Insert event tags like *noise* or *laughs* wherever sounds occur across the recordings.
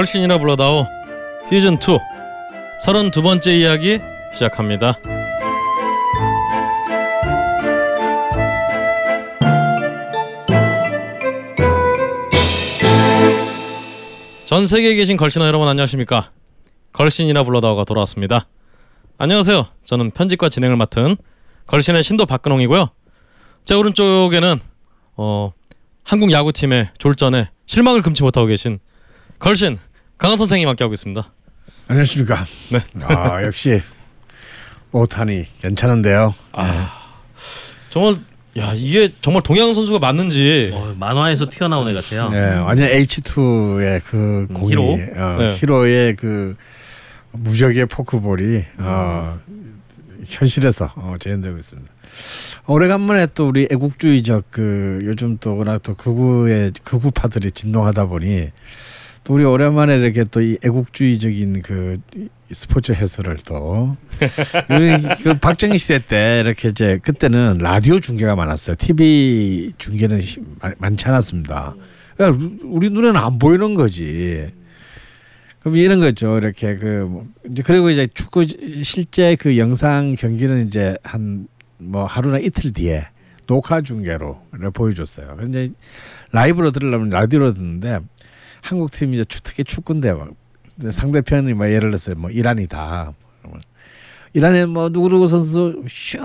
걸신이라 불러다오 시즌 2 32번째 이야기 시작합니다. 전 세계에 계신 걸신어 여러분 안녕하십니까? 걸신이라 불러다오가 돌아왔습니다. 안녕하세요. 저는 편집과 진행을 맡은 걸신의 신도 박근홍이고요. 제 오른쪽에는 어, 한국 야구팀의 졸전에 실망을 금치 못하고 계신 걸신 강한 선생님 함께하고 있습니다. 안녕하십니까. 네. 아 역시 오타니 괜찮은데요. 아 정말 야 이게 정말 동양 선수가 맞는지 어, 만화에서 튀어나온 애 같아요. 네, 완전 H2의 그 음, 공이 히로? 어, 네. 히로의 그 무적의 포크볼이 어, 현실에서 어, 재현되고 있습니다. 오래간만에 또 우리 애국주의적 그 요즘 또 워낙 또 극우의 극우파들이 진동하다 보니 또 우리 오랜만에 이렇게 또 이 애국주의적인 그 스포츠 해설을 또 *laughs* 우리 그 박정희 시대 때 이렇게 이제 그때는 라디오 중계가 많았어요. TV 중계는 많- 많지 않았습니다. 그러니까 우리 눈에는 안 보이는 거지. 그럼 이런 거죠. 이렇게 그 뭐, 이제 그리고 이제 축구 실제 그 영상 경기는 이제 한 뭐 하루나 이틀 뒤에 녹화 중계로 보여줬어요. 근데 라이브로 들으려면 라디오로 듣는데 한국 팀이 특히 축구인데 막 상대편이 뭐 예를 들어서 뭐 이란이다. 이란에 뭐 누구누구 선수 슛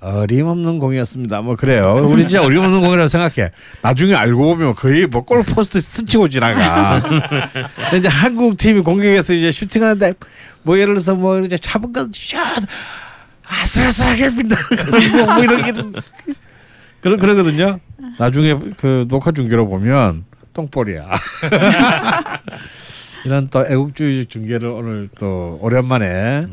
어림없는 공이었습니다. 뭐 그래요. 우리 진짜 어림없는 공이라고 생각해. 나중에 알고 보면 거의 뭐 골포스트 스치고 지나가. 근데 이제 한국 팀이 공격해서 이제 슈팅하는데 뭐 예를 들어서 뭐 이제 잡은 건슛 아슬아슬하게 빈다는 거, 뭐 이런 게 좀- 그러 그러거든요. 나중에 그 녹화 중계로 보면 똥볼이야. *laughs* 이런 또 애국주의적 중계를 오늘 또 오랜만에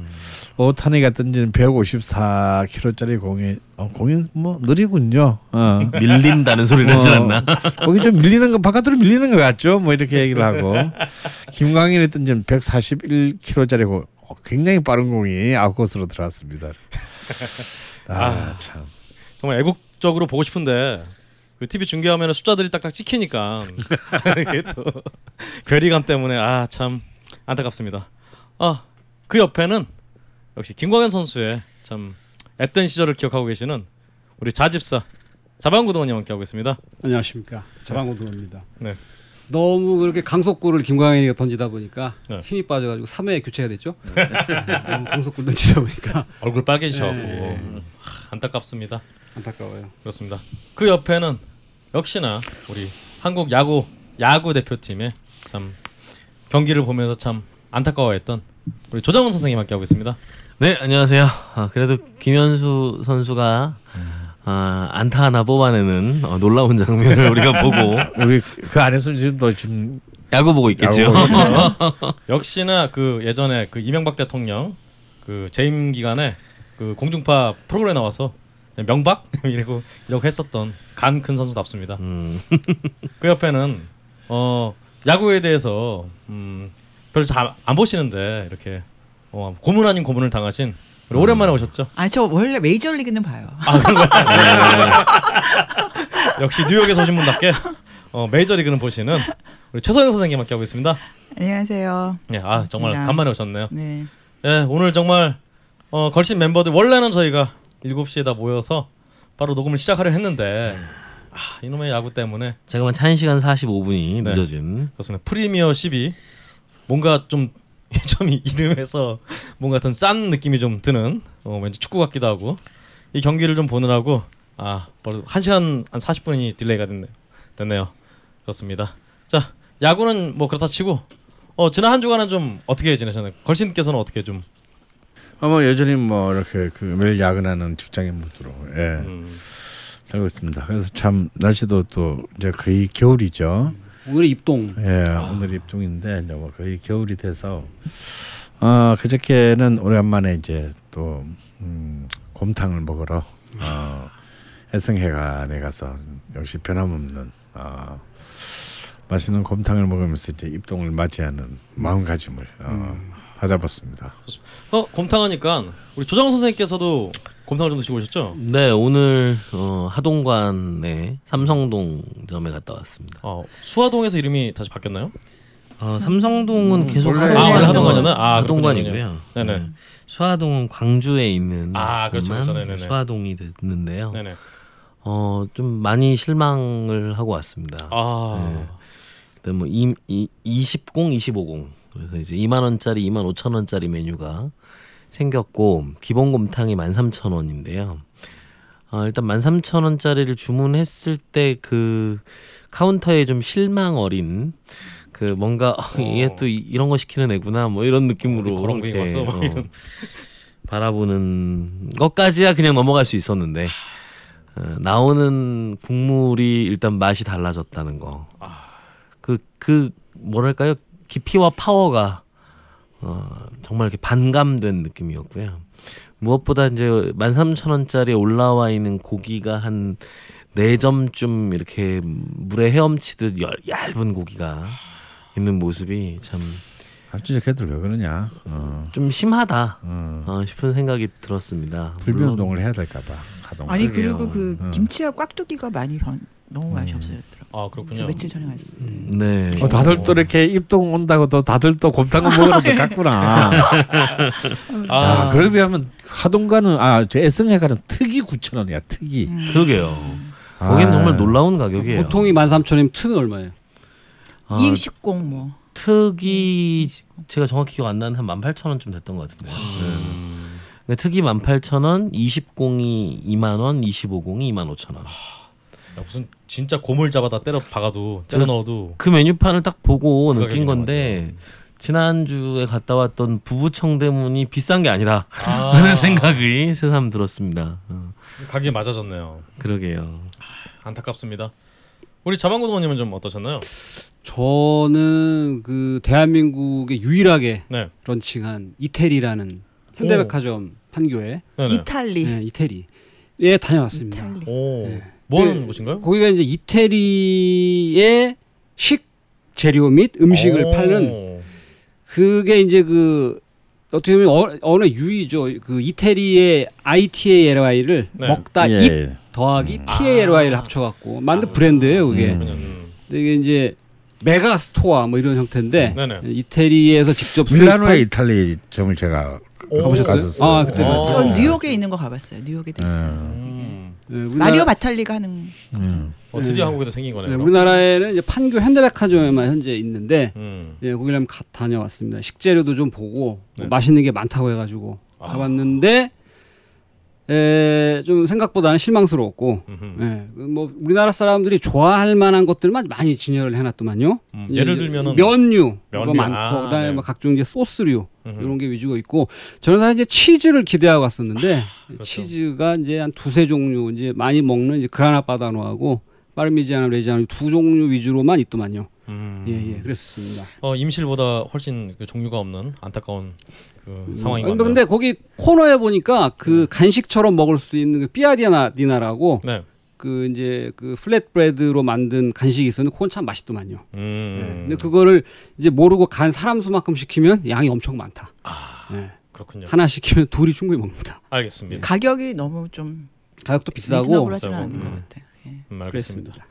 오타니가 던지는 154kg짜리 공이 어, 공이 뭐 느리군요. 어. *laughs* 밀린다는 소리는 하지 않나? *laughs* 거기 좀 밀리는 거 바깥으로 밀리는 것 같죠. 뭐 이렇게 얘기를 하고 김광일이 던진 141kg짜리 공 어, 굉장히 빠른 공이 아웃코스로 들어왔습니다. 아, 아. 참. 정말 애국적으로 보고 싶은데 그 TV 중계하면 숫자들이 딱딱 찍히니까 *laughs* 이게 또 괴리감 때문에 아 참 안타깝습니다. 아그 옆에는 역시 김광현 선수의 참 앳된 시절을 기억하고 계시는 우리 자집사 자방구 동원님 함께하고 있습니다. 안녕하십니까 자방고등입니다. 네. 너무 그렇게 강속구를 김광현이가 던지다 보니까 네. 힘이 빠져가지고 3회에 교체가 됐죠. *laughs* 너무 강속구를 던지다 보니까 얼굴 빨개지셔고 네. 안타깝습니다. 안타까워요. 그렇습니다. 그 옆에는 역시나 우리 한국 야구 야구 대표팀의 참 경기를 보면서 참 안타까워했던 우리 조정훈 선생님 함께 하고 있습니다. 네 안녕하세요. 아, 그래도 김현수 선수가 아, 안타 하나 뽑아내는 어, 놀라운 장면을 *laughs* 우리가 보고 우리 그 안에서 지금도 지금 야구 보고 있겠죠. 야구 보고 있죠. *laughs* 역시나 그 예전에 그 이명박 대통령 그 재임 기간에 그 공중파 프로그램에 나와서 명박 *laughs* 이러고 이러고 했었던 간 큰 선수답습니다. 음, *laughs* 그 옆에는 어 야구에 대해서 음 별로 잘 안 보시는데 이렇게 어, 고문 아닌 고문을 당하신 우리 오랜만에 오셨죠? 아 저 원래 메이저 리그는 봐요. 아 그런 거죠. *laughs* 역시 뉴욕에서 오신 분답게 어, 메이저 리그는 보시는 우리 최소영 선생님 함께 하고 있습니다. 안녕하세요. 예, 아 정말 반갑습니다. 간만에 오셨네요. 네. 예, 오늘 정말 어, 걸신 멤버들 원래는 저희가 7시에 다 모여서 바로 녹음을 시작하려 했는데 아, 이놈의 야구 때문에 자그만 1시간 45분이 네. 늦어진 그렇습니다. 프리미어 12 뭔가 좀 *laughs* 좀 이름에서 뭔가 좀 싼 느낌이 좀 드는 어, 왠지 축구 같기도 하고 이 경기를 좀 보느라고 아 벌써 1시간 한 40분이 delay가 됐네요. 됐네요. 그렇습니다. 자 야구는 뭐 그렇다 치고 어 지난 한 주간은 좀 어떻게 지내셨나요? 걸신께서는 어떻게 좀 아마 여전히 뭐 이렇게 그 매일 야근하는 직장인 분들로 예, 음, 살고 있습니다. 그래서 참 날씨도 또 이제 거의 겨울이죠. 오늘 입동 예, 오늘 입중인데 이제 뭐 거의 겨울이 돼서 어 그저께는 오랜만에 이제 또 음, 곰탕을 먹으러 어, 해성회관에 가서 역시 변함없는 어, 맛있는 곰탕을 먹으면서 이제 입동을 맞이하는 마음가짐을 어, 다 잡았습니다. 어 곰탕하니까 우리 조정 선생님께서도 곰탕을 좀 드시고 오셨죠? 네 오늘 어, 하동관의 삼성동점에 갔다 왔습니다. 어 수화동에서 이름이 다시 바뀌었나요? 어, 삼성동은 음, 계속 원래 아, 하동관- 하동관이었나? 아, 하동관이고요. 네네. 네. 수화동은 광주에 있는 아, 그렇죠, 그렇죠. 네네네. 수화동이 됐는데요. 네네. 어, 좀 많이 실망을 하고 왔습니다. 아. 네. 그때 뭐 이, 이, 20, 25공 그래서 이제 2만 원짜리, 2만 5천 원짜리 메뉴가 생겼고 기본 곰탕이 13,000원인데요. 어, 일단 13,000원짜리를 주문했을 때 그 카운터에 좀 실망 어린 그 뭔가 어, *laughs* 얘 또 이런 거 시키는 애구나 뭐 이런 느낌으로 거렁뱅이 이렇게, 왔어? 막 어. 바라보는 것까지야 그냥 넘어갈 수 있었는데 어, 나오는 국물이 일단 맛이 달라졌다는 거. 그, 그, 뭐랄까요. 깊이와 파워가, 어, 정말 이렇게 반감된 느낌이었고요. 무엇보다 이제 13,000원짜리 올라와 있는 고기가 한 4점쯤 이렇게 물에 헤엄치듯 열, 얇은 고기가 있는 모습이 참좀아 진짜 걔들 왜 그러냐. 어. 심하다 어. 어, 싶은 생각이 들었습니다. 물론 불변동을 해야 될까봐 하동. 아니. 그리고 그 음. 김치와 꽉두기가 많이 변, 너무 맛이 없어졌더라고. 아, 저 그렇군요. 며칠 전에 갔어요. 네. 어, 다들 또 이렇게 입동 온다고 또 다들 또 곰탕을 먹으러 또 갔구나. *laughs* 아, 아, 그러기 비하면 하동가는 아저 애성에 가는 특이 9천 원이야 특이. 음. 그러게요. 거긴 아. 정말 놀라운 가격이에요. 보통이 13,000원이면 특은 얼마예요? 아, 이식공 뭐. 특이 제가 정확히 기억 안 나는 한 18,000원쯤 됐던 것 같은데. 네. 근데 특이 18,000원, 20공이 2만 원, 25공이 2만 5천 원. 야, 무슨 진짜 고물 잡아다 때려 박아도 때려 제가- 넣어도 그 메뉴판을 딱 보고 그 느낀 건데 지난주에 갔다 왔던 부부 청대문이 비싼 게 아니다 아, *laughs* 하는 생각이 새삼 들었습니다. 어, 가격이 맞아졌네요. 그러게요. 안타깝습니다. 우리 자방구 동원님은 좀 어떠셨나요? 저는 그 대한민국에 유일하게 네, 런칭한 이태리라는 현대백화점 판교에 네네. 이탈리. 네, 이태리에 다녀왔습니다. 이탈리. 오, 네. 뭐 하는 네, 곳인가요? 거기가 이제 이태리의 식 재료 및 음식을 오. 파는 그게 이제 그 어떻게 보면 어, 어느 유의죠. 그 이태리의 ITALY를 네. 먹다 예. 잇 더하기 TALY를 아. 합쳐갖고 만든 브랜드예요. 그게. 음. 음. 이게 이제 mega store 뭐 이런 형태인데 네네. 이태리에서 직접 밀라노의 Eataly 점을 제가 오. 가보셨어요? 아, 그때 어. 전 뉴욕에 있는 거 가봤어요. 뉴욕에 도 있어요. 음. 네, 우리나라- 마리오 바탈리가 하는 음. 어, 드디어 네. 한국에도 생긴 거네요. 네. 우리나라에는 이제 판교 현대백화점에만 현재 있는데 음. 예, 거기를 한번 가, 다녀왔습니다. 식재료도 좀 보고 뭐 네. 맛있는 게 많다고 해가지고 아. 가봤는데 에, 좀 생각보다는 실망스러웠고. 예, 그뭐 우리나라 사람들이 좋아할 만한 것들만 많이 진열을 해놨더만요. 음, 예를 들면은 면류 면류. 이거 많고 아, 그다음에 네. 뭐 각종 이제 소스류 음흠. 이런 게 위주가 있고 저는 사실 이제 치즈를 기대하고 갔었는데 그렇죠. 치즈가 이제 한 두세 종류 이제 많이 먹는 이제 그라나 바다노하고 파르미지아노 레지아노 두 종류 위주로만 있더만요. 음. 예, 예, 그랬습니다. 어, 임실보다 훨씬 그 종류가 없는 안타까운 그 상황인 음, 건데. 근데 거기 코너에 보니까 그 간식처럼 먹을 수 있는 그 삐아디나 디나라고 네. 그 이제 그 플랫브레드로 만든 간식이 있었는데 그건 참 맛있더만요. 음. 네. 근데 그거를 이제 모르고 간 사람 수만큼 시키면 양이 엄청 많다. 아, 네. 그렇군요. 하나 시키면 둘이 충분히 먹는다. 알겠습니다. 가격이 너무 좀 가격도 비싸고 비싸고, 않은 것 음. 같아요. 예. 음, 알겠습니다. 그랬습니다.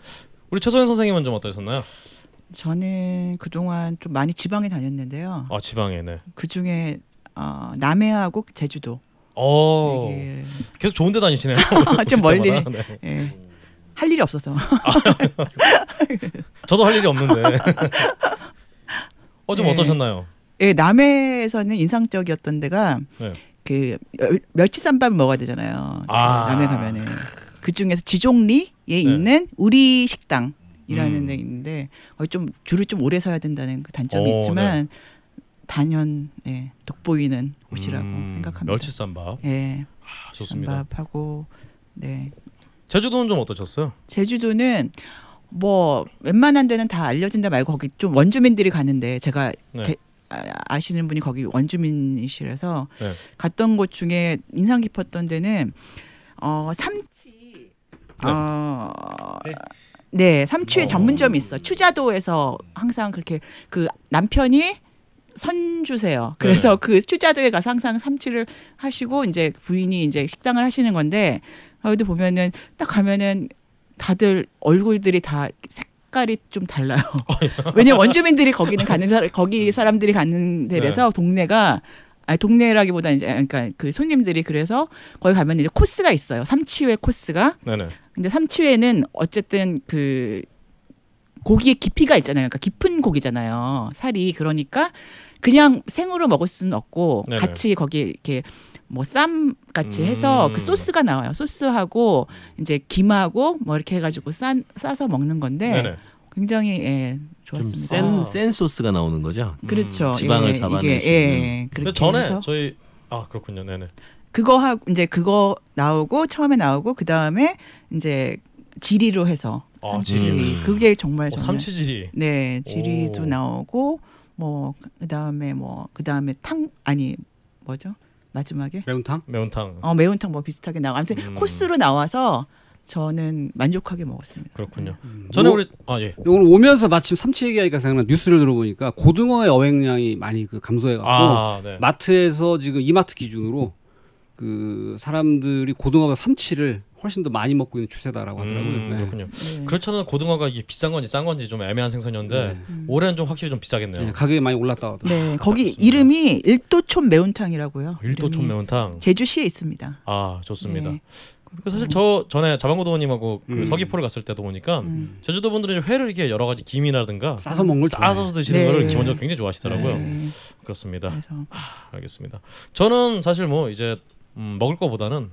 우리 최소연 선생님은 좀 어떠셨나요? 저는 그동안 좀 많이 지방에 다녔는데요. 아, 지방에 네. 그 중에 어, 남해하고 제주도. 어. 계속 좋은 데 다니시네요. *laughs* 좀 멀리. 네. 예. 할 일이 없어서. *laughs* 저도 할 일이 없는데. 어, 좀 네. 어떠셨나요? 예, 남해에서는 인상적이었던 데가 네. 그 멸- 멸치쌈밥을 먹어야 되잖아요. 아. 남해 가면은 그 중에서 지종리에 있는 우리 식당이라는 네. 음. 데 있는데 거기 좀 줄을 좀 오래 서야 된다는 그 단점이 오, 있지만 단연 예, 돋보이는 곳이라고 음, 생각합니다. 멸치쌈밥. 예, 아, 좋습니다. 쌈밥하고 네 제주도는 좀 어떠셨어요? 제주도는 뭐 웬만한 데는 다 알려진다 말고 거기 좀 원주민들이 가는데 제가 네. 대- 아, 아시는 분이 거기 원주민이시라서 네. 갔던 곳 중에 인상 깊었던 데는 어 삼치 네. 어 네, 삼치의 어. 전문점이 있어. 추자도에서 항상 그렇게 그 남편이 선주세요. 그래서 네. 그 추자도에 가서 항상 삼치를 하시고 이제 부인이 이제 식당을 하시는 건데 거기도 보면은 딱 가면은 다들 얼굴들이 다 색- 색깔이 좀 달라요. *laughs* 왜냐면 원주민들이 거기는 가는 사람 거기 사람들이 가는 데라서 동네가 아니 동네라기보다 이제 그러니까 그 손님들이 그래서 거기 가면 이제 코스가 있어요. 삼치회 코스가. 네네. 근데 삼치회는 어쨌든 그 고기의 깊이가 있잖아요. 그러니까 깊은 고기잖아요. 살이 그러니까 그냥 생으로 먹을 수는 없고 네네. 같이 거기 이렇게 뭐 쌈 같이 해서 음. 그 소스가 나와요. 소스하고 이제 김하고 뭐 이렇게 해가지고 싼 싸서 먹는 건데 네네. 굉장히 예 좋았습니다. 좀센 센 소스가 나오는 거죠. 그렇죠. 음, 지방을 예, 잡아낼 이게, 수 있는. 예, 그렇게 전에 해서 저희 아 그렇군요. 네네. 그거 하고 이제 그거 나오고 처음에 나오고 그 다음에 이제 지리로 해서 아, 삼치 지리. 그게 정말 어, 저는 삼치질이. 네 지리도 오. 나오고 뭐 그다음에 뭐 그다음에 탕 아니 뭐죠 마지막에 매운탕? 매운탕. 어 매운탕 뭐 비슷하게 나와 아무튼 음. 코스로 나와서 저는 만족하게 먹었습니다. 그렇군요. 음. 전에 뭐- 우리 아 예. 오늘 오면서 마침 삼치 얘기하니까 생각나 뉴스를 들어보니까 고등어의 어획량이 많이 그 감소해 갖고 아 네. 마트에서 지금 이마트 기준으로 그 사람들이 고등어가 삼치를 훨씬 더 많이 먹고 있는 추세다라고 하더라고요. 음, 네. 그렇군요. 네. 그렇잖아요. 고등어가 이게 비싼 건지 싼 건지 좀 애매한 생선이었는데 네. 음. 올해는 좀 확실히 좀 비싸겠네요. 네, 가격이 많이 올랐다 하더라고요. 네 거기 그렇습니다. 이름이 일도촌 매운탕이라고요. 일도촌 이름이. 매운탕. 제주시에 있습니다. 아 좋습니다. 네. 그리고 사실 저 전에 자방고등어님하고 그 음. 서귀포를 갔을 때도 보니까 음. 제주도 분들은 회를 이렇게 여러 가지 김이라든가 싸서 먹는. 싸서 드시는 네. 거를 기본적으로 굉장히 좋아하시더라고요. 네, 그렇습니다. 그래서 알겠습니다. 저는 사실 뭐 이제 음, 먹을 거보다는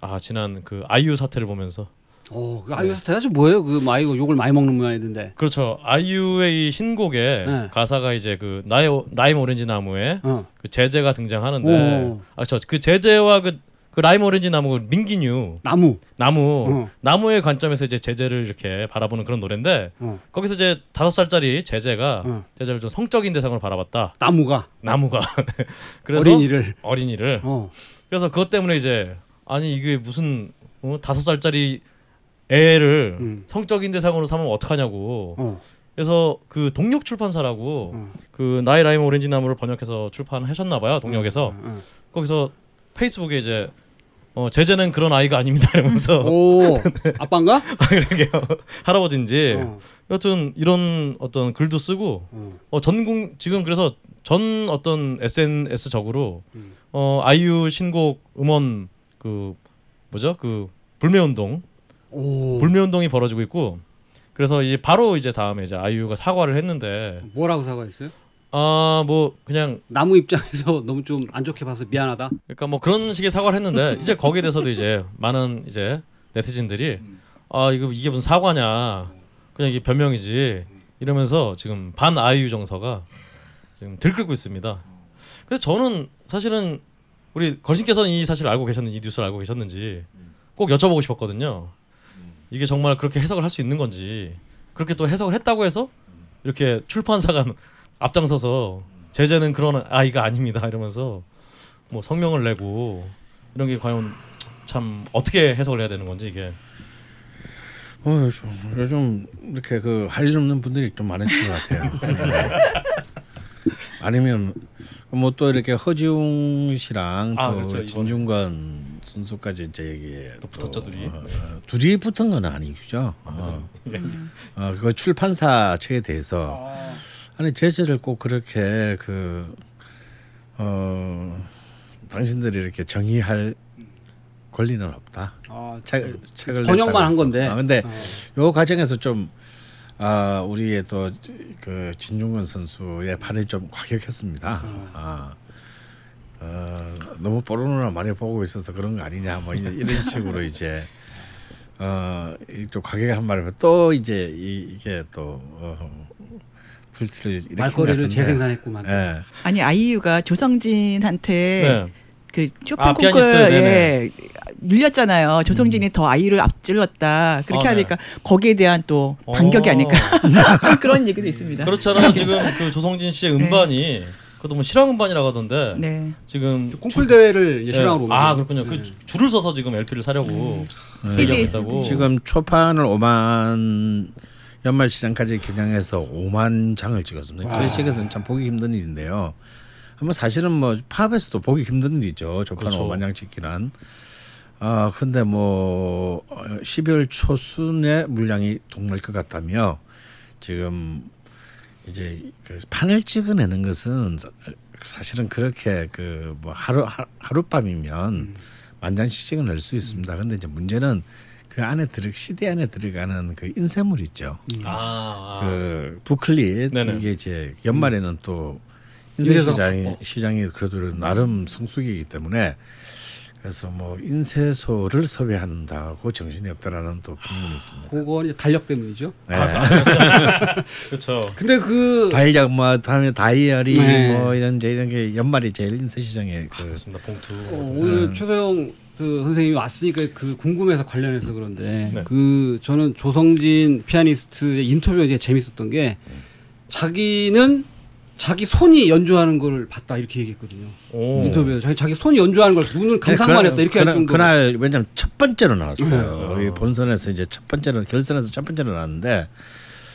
아 지난 그 아이유 사태를 보면서 어, 그 아이유 대체 뭐예요? 그 아이유 욕을 많이 먹는 모양이던데. 그렇죠 아이유의 이 신곡에 네. 가사가 이제 그 나의 오- 라임 오렌지 나무에 어. 그 제제가 등장하는데 오. 아저 그 그, 그 라임 오렌지 나무 그 밍기뉴 나무. 나무 어. 나무의 관점에서 이제 제제를 이렇게 바라보는 그런 노래인데 어. 거기서 이제 다섯 살짜리 제제가 어. 제제를 좀 성적인 대상으로 바라봤다 나무가 나무가 *laughs* 그래서 어린이를. 어린이를 어. 그래서 그것 때문에 이제 아니 이게 무슨 어, 다섯 살짜리 애를 음. 성적인 대상으로 삼으면 어떡하냐고 어. 그래서 그 동력 출판사라고 어. 그 나의 라임 오렌지 나무를 번역해서 출판하셨나 봐요 동력에서 어, 어. 거기서 페이스북에 이제 어 제재는 그런 아이가 아닙니다 이러면서 오. *laughs* 아빠인가? 그러게요 할아버지인지 어. 여튼 이런 어떤 글도 쓰고 어. 어 전국 지금 그래서 전 어떤 SNS적으로 음. 어 아이유 신곡 음원 그 뭐죠 그 불매 운동 오. 불매 운동이 벌어지고 있고 그래서 이제 바로 이제 다음에 이제 아이유가 사과를 했는데 뭐라고 사과했어요? 아뭐 그냥 나무 입장에서 *laughs* 너무 좀 안 좋게 봐서 미안하다. 그러니까 뭐 그런 식의 사과를 했는데 이제 거기에 대해서도 이제 많은 이제 네티즌들이 아 이거 이게 무슨 사과냐 그냥 이게 변명이지 이러면서 지금 반 아이유 정서가 지금 들끓고 있습니다. 그래서 저는 사실은 우리 걸신께서는 이 사실을 알고 계셨는지 이 뉴스를 알고 계셨는지 꼭 여쭤보고 싶었거든요. 이게 정말 그렇게 해석을 할 수 있는 건지 그렇게 또 해석을 했다고 해서 이렇게 출판사가 앞장서서 제재는 그런 아이가 아닙니다 이러면서 뭐 성명을 내고 이런 게 과연 참 어떻게 해석을 해야 되는 건지 이게 어, 요즘, 요즘 이렇게 그 할 일 없는 분들이 좀 많으신 것 같아요. *laughs* 아니면 뭐 또 이렇게 허지웅 씨랑 아, 또 그렇죠, 진중권 선수까지 이제 얘기에 또 붙었죠, 둘이. 어, 어, 둘이 붙은 건 아니죠. 어, 어, 그 출판사 측에 대해서 아 니 제재를 꼭 그렇게 그 어, 당신들이 이렇게 정의할 권리는 없다. 아, 책, 책을 번역만 한. 건데. 아, 근데 어. 요 과정에서 좀 아, 우리의 또 그 진중권 선수의 발이 좀 과격했습니다. 어. 아, 어, 너무 포르노나 많이 보고 있어서 그런 거 아니냐 뭐 이제 이런 식으로 이제 어, 이좀 과격한 말을 또 이제 이, 이게 또 어, 것 말거리를. 재생산했구만. 예. 아니 아이유가 조성진한테 네. 그 쇼팽 아, 콩쿨 예 네네. 밀렸잖아요. 조성진이 더 아이유를 앞질렀다. 그렇게 아, 네. 하니까 거기에 대한 또 반격이 어. 아닐까 *laughs* 그런 얘기도 있습니다. 그렇잖아요. 지금 그 조성진 씨의 음반이 그것도 뭐 실황 음반이라고 하던데 네. 지금 콩쿨 대회를 예. 실황으로. 아 그렇군요. 그 네. 주- 줄을 서서 지금 LP를 사려고 CD. 얘기하고 있다고. 지금 초판을 5만 연말 시장까지 겨냥해서 5만 장을 찍었습니다. 와. 클래식에서는 참 보기 힘든 일인데요. 뭐 사실은 뭐 팝에서도 보기 힘든 일이죠. 초판 그렇죠. 5만 장 찍기란. 아 근데 뭐 어, 12월 초순에 물량이 동날 것 같다며 지금 이제 그 판을 찍어내는 것은 사- 사실은 그렇게 그 뭐 하루 하- 하룻밤이면 만장씩 찍어낼 수 있습니다. 근데 이제 문제는 그 안에 들어 시대 안에 들어가는 그 인쇄물 있죠. 아, 그 부클릿 네네. 이게 이제 연말에는 또 인쇄 시장이 어. 시장이 그래도 나름 성수기이기 때문에 그래서 뭐 인쇄소를 섭외한다고 정신이 없다라는 또 풍문이 있습니다. 그건 이제 달력 때문이죠. 네. *laughs* 그렇죠. 근데 그 달력 뭐 다음에 다이어리 네. 뭐 이런 이제 이런 게 연말이 제일 인쇄 시장에 그 그렇습니다. 봉투. 어, 오늘 최서영 그 선생님이 왔으니까 그 궁금해서 관련해서 그런데 네. 그 저는 조성진 피아니스트의 인터뷰가 되게 재밌었던 게 자기는 자기 손이 연주하는 걸 봤다 이렇게 얘기했거든요. 오. 인터뷰에서 자기 자기 손이 연주하는 걸 눈을 감상만 그날- 했다 이렇게 할 그날, 정도로 그날 왜냐면 첫 번째로 나왔어요. 네. 이 본선에서 이제 첫 번째로 결선에서 첫 번째로 나왔는데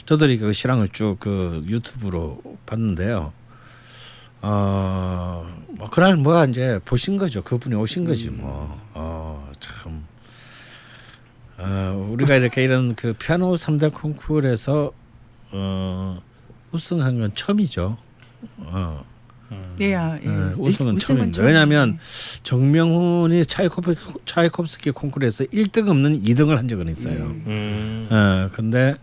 저들이 그 실황을 쭉 그 유튜브로 봤는데요. 어, 뭐 그날 뭐가 이제 보신 거죠. 그분이 오신 거지 뭐. 어, 참. 어, 우리가 이렇게 이런 그 피아노 3대 콩쿠르에서 어, 우승한 건 처음이죠. 어. 예, 아, 예. 네, 우승은 처음입니다. 처음. 왜냐하면 정명훈이 차이코프 차이콥스키 콩쿠르에서 1등 없는 2등을 한 적은 있어요. 음. 어, 근데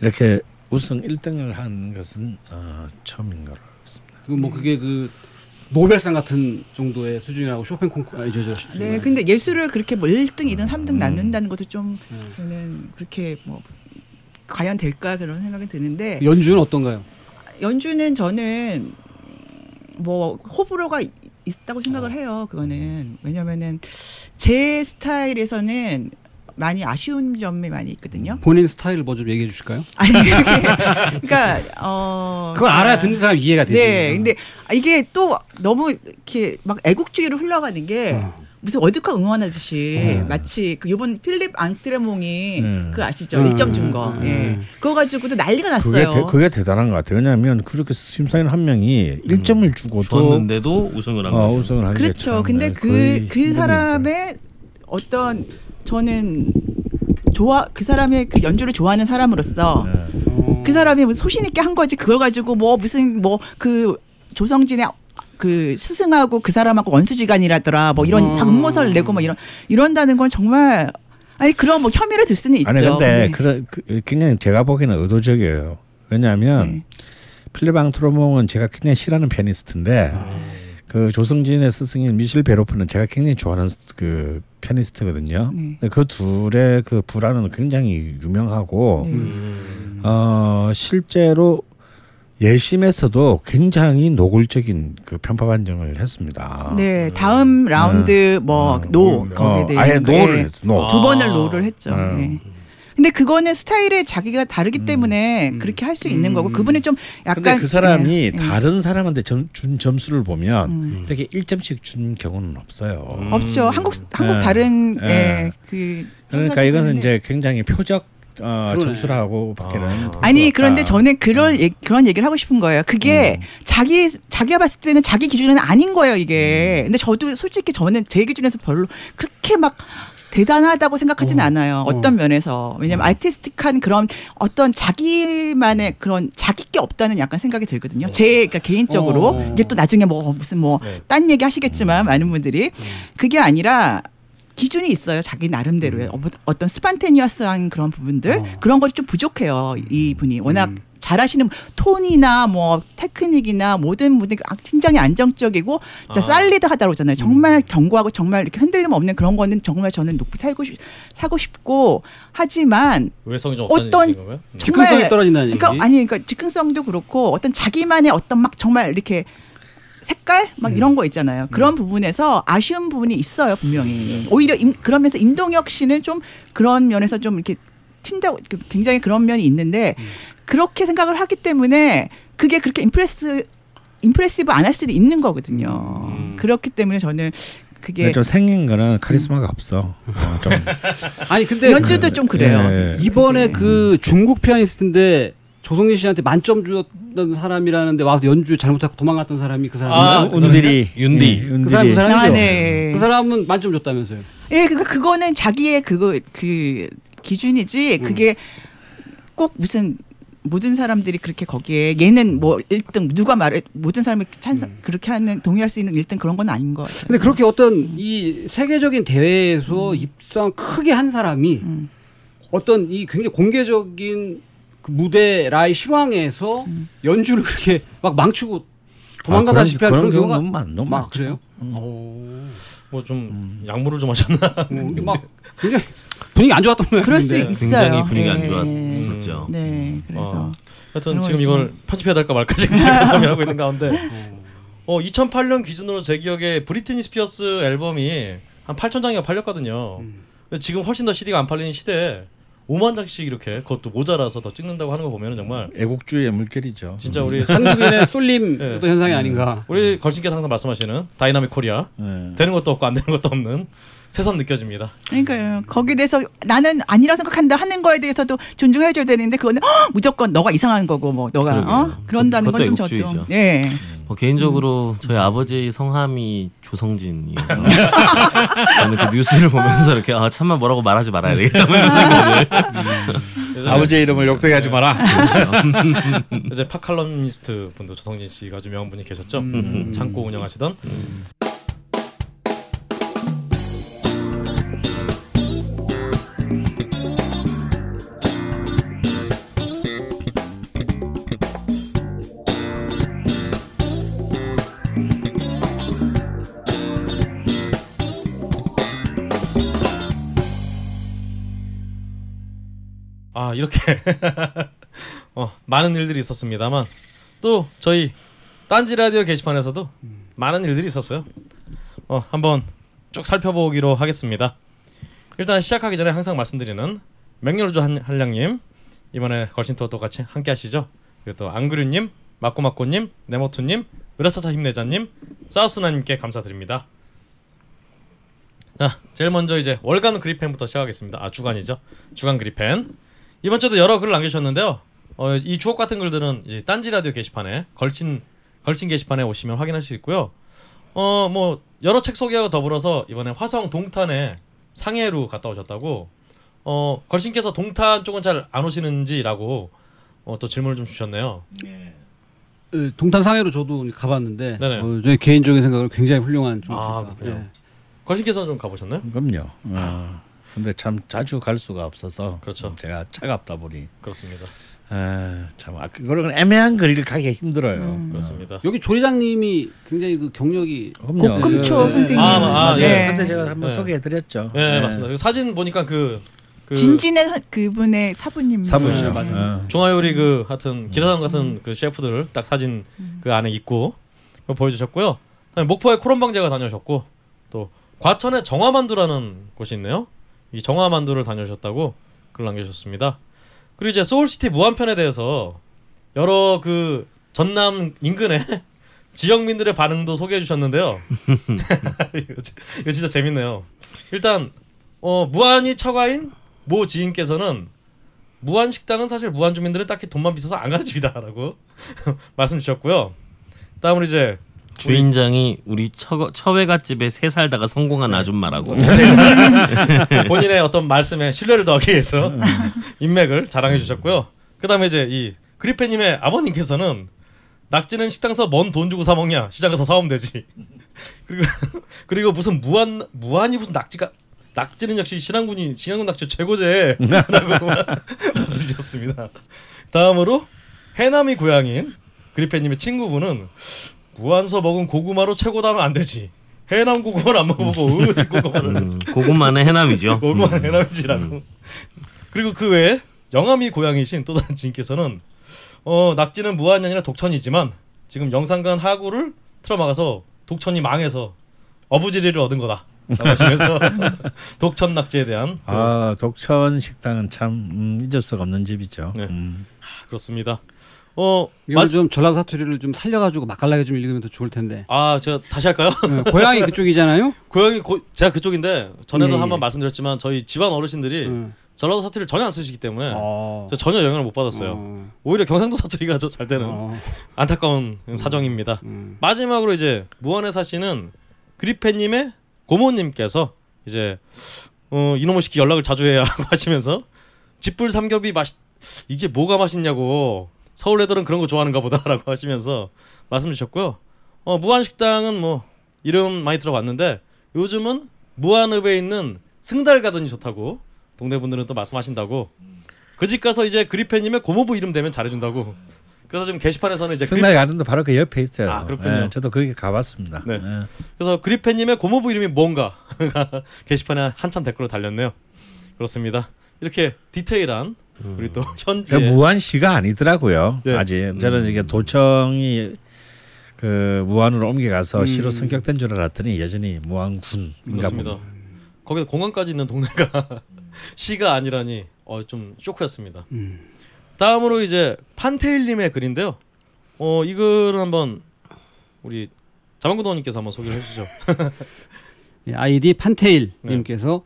이렇게 우승 1등을 한 것은 어, 처음인 거로 뭐 그게 그 노벨상 같은 정도의 수준이라고 쇼팽 콩쿠 아 이제 저 네, 근데 예술을 그렇게 뭐 1등, 2등, 3등 음. 나눈다는 것도 좀 음. 저는 그렇게 뭐 과연 될까 그런 생각이 드는데 연주는 어떤가요? 연주는 저는 뭐 호불호가 이- 있다고 생각을 해요. 그거는 왜냐면은 제 스타일에서는 많이 아쉬운 점이 많이 있거든요. 본인 스타일을 뭐좀 얘기해 주실까요? *laughs* 아니 그게 그러니까 어 그걸 알아야 듣는 사람 이해가 되지. 네, 근데 이게 또 너무 이렇게 막 애국주의로 흘러가는 게 어. 무슨 월드컵 응원하듯이 어. 마치 그 요번 필립 앙트레몽이 음. 그 아시죠? 음, 1점 준 거. 음, 예. 음. 그거 가지고도 난리가 그게 났어요. 대, 그게 대단한 것 같아요. 왜냐하면 그렇게 심사위원 한 명이 1점을 주고도 줬는데도 우승을 한 어, 거죠. 우승을 한게 그렇죠. 근데 그 거의 그. 사람의 어떤 저는 좋아 그 사람의 그 연주를 좋아하는 사람으로서 네. 어. 그 사람이 뭐 소신 있게 한 거지 그걸 가지고 뭐 무슨 뭐 그 조성진의 그 스승하고 그 사람하고 원수지간이라더라 뭐 이런 어. 막 음모설 내고 뭐 이런 이런다는 건 정말 아니 그런 뭐 혐의를 들 수는 있죠. 아니 근데 네. 그런 그, 그냥 제가 보기에는 의도적이에요. 왜냐하면 네. 필립 앙트로몽은 제가 굉장히 싫어하는 피아니스트인데 그 조성진의 스승인 미셸 베로프는 제가 굉장히 좋아하는 그 피아니스트거든요. 네. 근데 그 둘의 그 불화는 굉장히 유명하고 네. 음. 어 실제로 예심에서도 굉장히 노골적인 그 편파 판정을 했습니다. 네, 다음 라운드 뭐 어, no 어, 거기에 대해 아예 no를 예. 했어. No. 아. 두 번을 no를 했죠. 음. 네. 근데 그거는 스타일의 자기가 다르기 때문에 음. 그렇게 할 수 있는 음. 거고 그분은 좀 약간 근데 그 사람이 예, 예. 다른 사람한테 점, 준 점수를 보면 음. 이렇게 1점씩 준 경우는 없어요. 음. 없죠. 한국 한국 네. 다른 네. 예, 그 그러니까 이것은 이제 굉장히 표적 어, 그러네. 점수라고밖에는 아. 아니. 그런데 저는 그럴 얘- 그런 얘기를 하고 싶은 거예요. 그게 음. 자기 자기가 봤을 때는 자기 기준에는 아닌 거예요 이게. 근데 저도 솔직히 저는 제 기준에서 별로 그렇게 막 대단하다고 생각하진 어. 않아요. 어. 어떤 면에서 왜냐면 artistic한 그런 어떤 자기만의 그런 자기 게 없다는 약간 생각이 들거든요. 제 그러니까 개인적으로 어. 이게 또 나중에 뭐 무슨 뭐 네. 딴 얘기 하시겠지만 많은 분들이 그게 아니라 기준이 있어요. 자기 나름대로의 어- 어떤 spontaneous한 그런 부분들 어. 그런 것이 좀 부족해요. 이 분이 워낙 음. 잘하시는 톤이나 뭐 테크닉이나 모든 분이 굉장히 안정적이고 진짜 아. 살리드 하다고 하잖아요. 정말 견고하고 정말 이렇게 흔들림 없는 그런 거는 정말 저는 높이 살고 싶, 사고 싶고 하지만 외성이 좀 어떤-? 네. 즉흥성이 정말- 떨어진다는 얘기. 그러니까 아니 그러니까 즉흥성도 그렇고 어떤 자기만의 어떤 막 정말 이렇게 색깔 막 이런 거 있잖아요. 그런 부분에서 아쉬운 부분이 있어요 분명히. 오히려 임, 그러면서 임동혁 씨는 좀 그런 면에서 좀 이렇게 튄다고 이렇게 굉장히 그런 면이 있는데 그렇게 생각을 하기 때문에 그게 그렇게 임프레스 임프레시브 안 할 수도 있는 거거든요. 음. 그렇기 때문에 저는 그게 근데 좀 생긴 거는 카리스마가 없어. 어, 좀 *laughs* 아니 근데 연주도 좀 그래요. 예. 이번에 그게. 그 중국 피아니스트인데 조성진 씨한테 만점 주었던 사람이라는데 와서 연주 잘못하고 도망갔던 사람이 그 아, 사람인가요? 그 운들이 윤디. 예, 그 사람 그 사람이죠. 아, 네. 그 사람은 만점 줬다면서요. 예, 그니까 그거는 자기의 그거 그 기준이지 음. 그게 꼭 무슨 모든 사람들이 그렇게 거기에 얘는 뭐 1등 누가 말해 모든 사람이 찬성 그렇게 하는 동의할 수 있는 1등 그런 건 아닌 것 같아요. 근데 그렇게 어떤 이 세계적인 대회에서 입상 크게 한 사람이 음. 어떤 이 굉장히 공개적인 그 무대 라이 실황에서 음. 연주를 그렇게 막 망치고 도망가다시피 할 아, 그런 그런 경우가 경우는 많- 너무 막 많죠. 그래요? 음. 오. 뭐좀 약물을 좀 하셨나? 어, 막 굉장히 분위기 안 좋았던 모양인데. 그럴 수 있어요. 굉장히 분위기가 안 예. 좋았었죠. 네, 그래서 어. 하여튼 지금 거 이걸. 편집해야 될까 말까 지금 고민하고 있는 가운데 *laughs* 어 2008년 기준으로 제 기억에 브리트니 스피어스 앨범이 한 8천 장이가 팔렸거든요. 음. 근데 지금 훨씬 더 CD가 안 팔리는 시대에 5만 장씩 이렇게 그것도 모자라서 더 찍는다고 하는 거 보면은 정말 애국주의의 물결이죠. 진짜 우리 *laughs* 한국인의 *laughs* 쏠림 네. 현상이 아닌가. 우리 걸신께서 항상 말씀하시는 dynamic Korea 네. 되는 것도 없고 안 되는 것도 없는 새삼 느껴집니다. 그러니까요. 거기에 대해서 나는 아니라 생각한다 하는 거에 대해서도 존중해줘야 되는데 그거는 헉, 무조건 너가 이상한 거고 뭐 너가. 어? 그런다는 건 좀 저도 애국주의죠. 네. 뭐 개인적으로 저희 아버지 성함이 조성진이어서 *laughs* 저는 그 뉴스를 보면서 이렇게 아 참만 뭐라고 말하지 말아야 되겠다는 생각을 예전에 아버지의 이름을 욕되게 하지 마라. *laughs* 이제 팝칼럼니스트 분도 조성진 씨가 아주 명한 분이 계셨죠. 음. 창고 운영하시던. 아 이렇게 *laughs* 어, 많은 일들이 있었습니다만 또 저희 딴지 라디오 게시판에서도 많은 일들이 있었어요. 어, 한번 쭉 살펴보기로 하겠습니다. 일단 시작하기 전에 항상 말씀드리는 맹렬우주 한- 한량님 이번에 걸신토 똑같이 함께 하시죠. 그리고 또 안그류님, 마꼬마꼬님, 네모투님, 으라차차 힘내자님, 사우스나님께 감사드립니다. 자, 제일 먼저 이제 월간 그리펜부터 시작하겠습니다. 아 주간이죠. 주간 그리펜. 이번 주도 여러 글을 남겨주셨는데요. 어, 이 주옥 같은 글들은 이제 딴지 라디오 게시판에 걸친 걸친 게시판에 오시면 확인할 수 있고요. 어 뭐 여러 책 소개하고 더불어서 이번에 화성 동탄에 상해로 갔다 오셨다고 어 걸신께서 동탄 쪽은 잘 안 오시는지라고 어, 또 질문을 좀 주셨네요. 예, 동탄 상해로 저도 가봤는데 네네. 어, 저희 개인적인 생각으로 굉장히 훌륭한 좀 아, 아, 그래요? 걸신께서는 좀 가보셨나요? 그럼요. 어. 근데 참 자주 갈 수가 없어서 그렇죠. 제가 차갑다 보니 그렇습니다. 아, 참 아, 그런 애매한 거리를 가기 힘들어요. 음. 그렇습니다. 여기 조리장님이 굉장히 그 경력이. 고금초 예, 선생님. 아, 아, 맞아요. 예. 근데 제가 한번 네. 소개해드렸죠. 네, 예. 맞습니다. 그 사진 보니까 그, 그 진진의 사- 그분의 사부님 사부죠. 네, 맞아요. 어. 중화요리 그 하여튼 기사장 같은 그 셰프들 딱 사진 그 안에 있고 보여주셨고요. 목포에 코롬방제과 다녀오셨고 또 과천에 정화만두라는 곳이 있네요. 이 정화만두를 다녀오셨다고 글 남겨주셨습니다. 그리고 이제 소울시티 무안편에 대해서 여러 그 전남 인근의 *laughs* 지역민들의 반응도 소개해 주셨는데요. *laughs* 이거, 진짜 재밌네요. 일단 어, 무안이 처가인 모 지인께서는 무한 식당은 사실 무한 주민들은 딱히 돈만 비싸서 안 가는 집이다라고 *laughs* 말씀 주셨고요. 다음으로 이제 주인장이 우리 처, 처외갓집에 새 살다가 성공한 아줌마라고 *laughs* 본인의 어떤 말씀에 신뢰를 더하기 위해서 인맥을 자랑해 주셨고요. 그다음에 이제 이 그리페님의 아버님께서는 낙지는 식당서 뭔 돈 주고 사 먹냐 시장에서 사오면 되지. *laughs* 그리고 그리고 무슨 무한 무한이 무슨 낙지가 낙지는 역시 신안군이 신안군 낙지 최고제라고 *laughs* 말씀 주셨습니다. 다음으로 해남이 고향인 그리페님의 친구분은 무한서 먹은 고구마로 최고다면 안 되지. 해남 고구마를 안 먹어보고 어디 고구마를 음, 고구마는 해남이죠. *laughs* 고구마는 음. 해남이지라고. 그리고 그 외에 영암이 고향이신 또 다른 지인께서는 어 낙지는 무한이 아니라 독천이지만 지금 영산간 하구를 틀어막아서 독천이 망해서 어부지리를 얻은 거다. 하시면서 *laughs* 독천 낙지에 대한 또아 독천 식당은 참 음, 잊을 수가 없는 집이죠. 네. 음. 그렇습니다. 어, 이거 맞, 좀 전라도 사투리를 좀 살려가지고 맛깔나게 좀 읽으면 더 좋을 텐데. 아, 제가 다시 할까요? 예, 고향이 그쪽이잖아요. *laughs* 고향이 고, 제가 그쪽인데 전에도 예, 예. 한번 말씀드렸지만 저희 집안 어르신들이 음. 전라도 사투리를 전혀 안 쓰시기 때문에 어. 저 전혀 영향을 못 받았어요. 어. 오히려 경상도 사투리가 저- 잘 되는 어. 안타까운 사정입니다. 음. 마지막으로 이제 무안에 사시는 그리페님의 고모님께서 이제 어, 이놈의 시키 연락을 자주 해야 *laughs* 하시면서 집불 삼겹이 맛 이게 뭐가 맛있냐고 서울 애들은 그런 거 좋아하는가 보다라고 *laughs* 하시면서 말씀 주셨고요. 어, 무한식당은 뭐 이름 많이 들어봤는데 요즘은 무한읍에 있는 승달 가든이 좋다고 동네 분들은 또 말씀하신다고 그 집 가서 이제 그리페님의 고모부 이름 되면 잘해준다고 그래서 지금 게시판에서는 이제 승날 가든도 바로 그 옆에 있어요. 아, 그렇군요. 예, 저도 거기 가봤습니다. 네. 예. 그래서 그리페님의 고모부 이름이 뭔가 *laughs* 게시판에 한참 댓글로 달렸네요. 그렇습니다. 이렇게 디테일한 우리 또 *laughs* 현재 그 무한시가 아니더라고요. 예. 아직 저는 이게 도청이 그 무한으로 옮겨가서 음. 시로 승격된 줄 알았더니 여전히 무한군인가 그렇습니다. 거기 공항까지 있는 동네가 *laughs* 시가 아니라니 어, 좀 쇼크였습니다. 음. 다음으로 이제 판테일님의 글인데요. 어, 이 글을 한번 우리 자만구도원님께서 한번 소개를 해주시죠. 예, 아이디 판테일 네. 님께서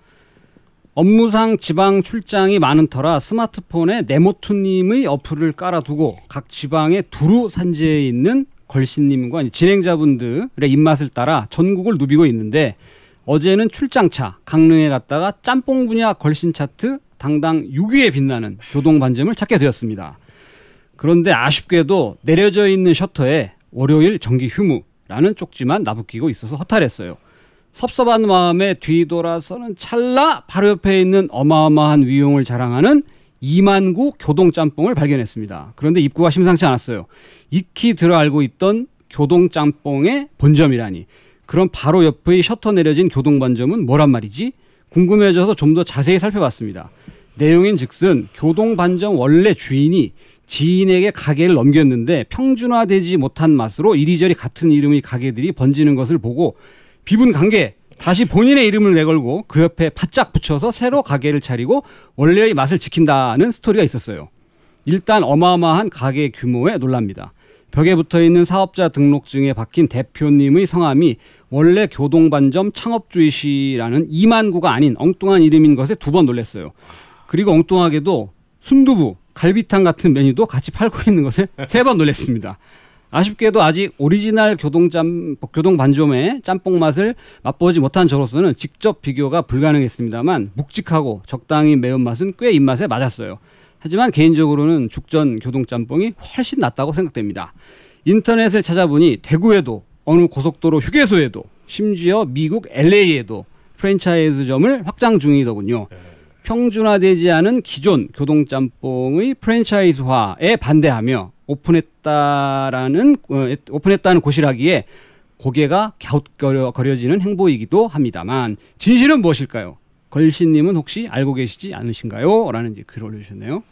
업무상 지방 출장이 많은 터라 스마트폰에 네모투님의 어플을 깔아두고 각 지방에 두루 산지에 있는 걸신님과 진행자분들의 입맛을 따라 전국을 누비고 있는데 어제는 출장차 강릉에 갔다가 짬뽕 분야 걸신 차트 당당 6위에 빛나는 교동 반점을 찾게 되었습니다. 그런데 아쉽게도 내려져 있는 셔터에 월요일 정기 휴무라는 쪽지만 나부끼고 있어서 허탈했어요. 섭섭한 마음에 뒤돌아서는 찰나 바로 옆에 있는 어마어마한 위용을 자랑하는 이만구 교동짬뽕을 발견했습니다. 그런데 입구가 심상치 않았어요. 익히 들어 알고 있던 교동짬뽕의 본점이라니. 그럼 바로 옆의 셔터 내려진 교동반점은 뭐란 말이지? 궁금해져서 좀 더 자세히 살펴봤습니다. 내용인 즉슨 교동반점 원래 주인이 지인에게 가게를 넘겼는데 평준화되지 못한 맛으로 이리저리 같은 이름의 가게들이 번지는 것을 보고 비분 관계 다시 본인의 이름을 내걸고 그 옆에 바짝 붙여서 새로 가게를 차리고 원래의 맛을 지킨다는 스토리가 있었어요. 일단 어마어마한 가게 규모에 놀랍니다. 벽에 붙어 있는 사업자 등록증에 박힌 대표님의 성함이 원래 교동반점 창업주이시라는 이만구가 아닌 엉뚱한 이름인 것에 두 번 놀랐어요. 그리고 엉뚱하게도 순두부, 갈비탕 같은 메뉴도 같이 팔고 있는 것에 세 번 놀랐습니다. 아쉽게도 아직 오리지널 교동 짬 교동 반점의 짬뽕 맛을 맛보지 못한 저로서는 직접 비교가 불가능했습니다만 묵직하고 적당히 매운 맛은 꽤 입맛에 맞았어요. 하지만 개인적으로는 죽전 교동 짬뽕이 훨씬 낫다고 생각됩니다. 인터넷을 찾아보니 대구에도 어느 고속도로 휴게소에도 심지어 미국 LA에도 프랜차이즈점을 확장 중이더군요. 평준화되지 않은 기존 교동짬뽕의 프랜차이즈화에 반대하며 오픈했다라는 어, 오픈했다는 곳이라기에 고개가 갸웃거려지는 행보이기도 합니다만 진실은 무엇일까요? 걸신님은 혹시 알고 계시지 않으신가요? 라는 이제 글 올려주셨네요.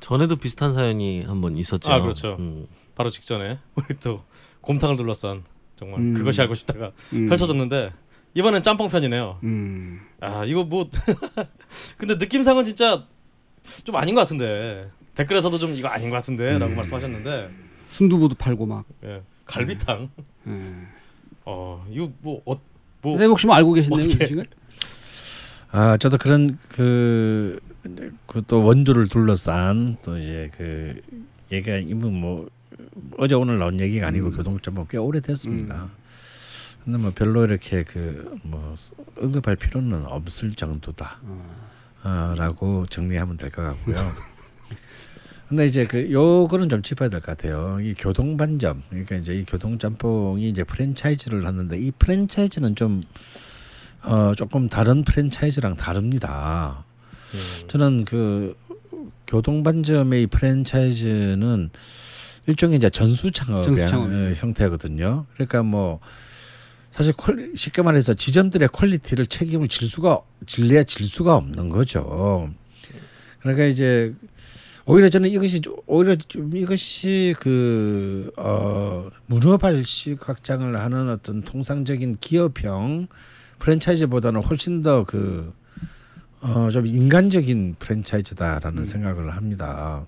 전에도 비슷한 사연이 한번 있었죠. 아, 그렇죠. 음. 바로 직전에 *laughs* 우리 또 곰탕을 둘러싼 정말 음. 그것이 알고 싶다가 음. 펼쳐졌는데 이번엔 짬뽕 편이네요. 음. 아 이거 뭐 *laughs* 근데 느낌상은 진짜 좀 아닌 것 같은데 댓글에서도 좀 이거 아닌 것 같은데라고 음. 말씀하셨는데 순두부도 팔고 막. 예, 갈비탕 음. 어 이거 뭐, 어, 뭐 선생님 혹시 뭐 알고? 어떻게- 음식을? 아 저도 그런 그 그 또 원조를 둘러싼 또 이제 그 얘가 이분 뭐 어제 오늘 나온 얘기가 아니고 음. 교동점은 꽤 오래 됐습니다. 근데 뭐 별로 이렇게 그 뭐 언급할 필요는 없을 정도다. 어, 라고 정리하면 될 것 같고요. *laughs* 근데 이제 그 요거는 좀 짚어야 될 것 같아요. 이 교동 반점 그러니까 이제 이 교동 짬뽕이 이제 프랜차이즈를 하는데 이 프랜차이즈는 좀 어, 조금 다른 프랜차이즈랑 다릅니다. 음, 저는 그 교동 반점의 이 프랜차이즈는 일종의 이제 전수 창업의. 어, 형태거든요. 그러니까 뭐 사실 qual- 쉽게 말해서 지점들의 quality를 책임을 질 수가 질래야 질 수가 없는 거죠. 그러니까 이제 오히려 저는 이것이 좀- 오히려 좀 이것이 그 어 문어발식 확장을 하는 어떤 통상적인 기업형 프랜차이즈보다는 훨씬 더그 어, 좀 인간적인 프랜차이즈다라는 생각을 합니다.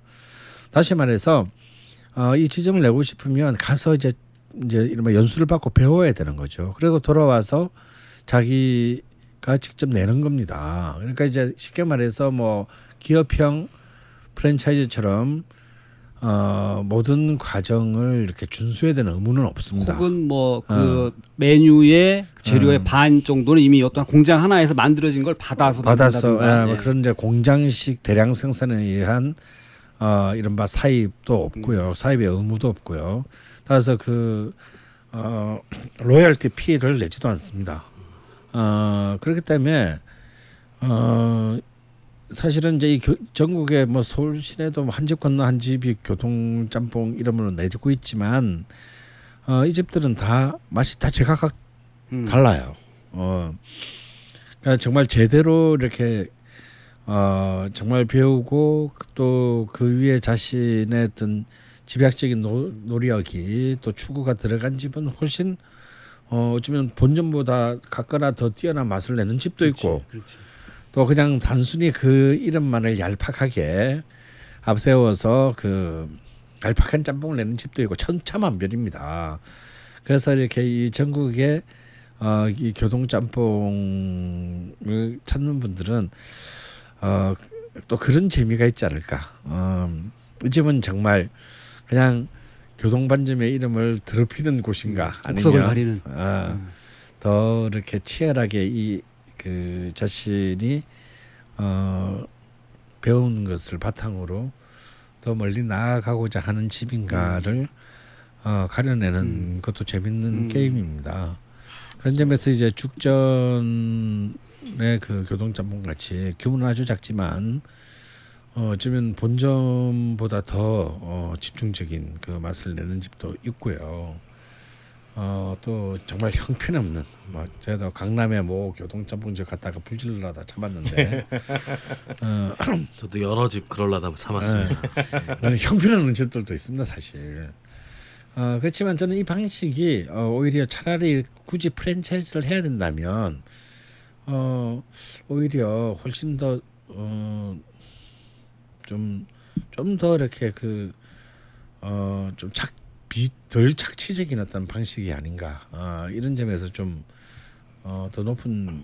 다시 말해서 어, 이 지점을 내고 싶으면 가서 이제 이제 이른바 연수를 받고 배워야 되는 거죠. 그리고 돌아와서 자기가 직접 내는 겁니다. 그러니까 이제 쉽게 말해서 뭐 기업형 프랜차이즈처럼 어, 모든 과정을 이렇게 준수해야 되는 의무는 없습니다. 혹은 뭐그 메뉴의 재료의 음. 반 정도는 이미 어떤 공장 하나에서 만들어진 걸 받아서 받아서. 예, 뭐 예. 그런 이제 공장식 대량 생산에 의한 어, 이른바 사입도 없고요. 사입의 의무도 없고요. 따라서 그 어, 로열티 피를 내지도 않습니다. 어, 그렇기 때문에 어, 사실은 이제 이 교, 전국에 뭐 서울 시내도 뭐 한집 건너 한 집이 교동 짬뽕 이름으로 내고 있지만 어, 이 집들은 다 맛이 다 제각각 음. 달라요. 어, 그러니까 정말 제대로 이렇게 어, 정말 배우고 또 그 위에 자신의 어떤 집약적인 노, 노력이 또 추구가 들어간 집은 훨씬 어, 어쩌면 본전보다 갖거나 더 뛰어난 맛을 내는 집도 있고 그렇지. 또 그냥 단순히 그 이름만을 얄팍하게 앞세워서 그 얄팍한 짬뽕을 내는 집도 있고 천차만별입니다. 그래서 이렇게 이 전국에 어, 이 교동 짬뽕을 찾는 분들은 어, 또 그런 재미가 있지 않을까. 어, 이 집은 정말 그냥 교동 반점의 이름을 더럽히는 곳인가 옥석을 아니면. 어, 음. 더 이렇게 치열하게 이 그 자신이 어 배우는 것을 바탕으로 더 멀리 나아가고자 하는 집인가를 어 가려내는 음. 것도 재밌는 음. 게임입니다. 그런 점에서 이제 죽전의 그 교동짬뽕 같이 규모는 아주 작지만 어, 어쩌면 본점보다 더 어, 집중적인 그 맛을 내는 집도 있고요. 어, 또 정말 형편없는 뭐 제가 강남에 뭐 교동짬뽕집 갔다가 불질러다 참았는데 어, *clears throat* 저도 여러 집 그럴라다 참았습니다. 나는 형편없는 집들도 있습니다 사실. 어, 그렇지만 저는 이 방식이 어, 오히려 차라리 굳이 프랜차이즈를 해야 된다면 어, 오히려 훨씬 더 어, 좀좀 더 이렇게 그 어, 좀 착, 비, 덜 착취적인 어떤 방식이 아닌가 어, 이런 점에서 좀 어, 더 높은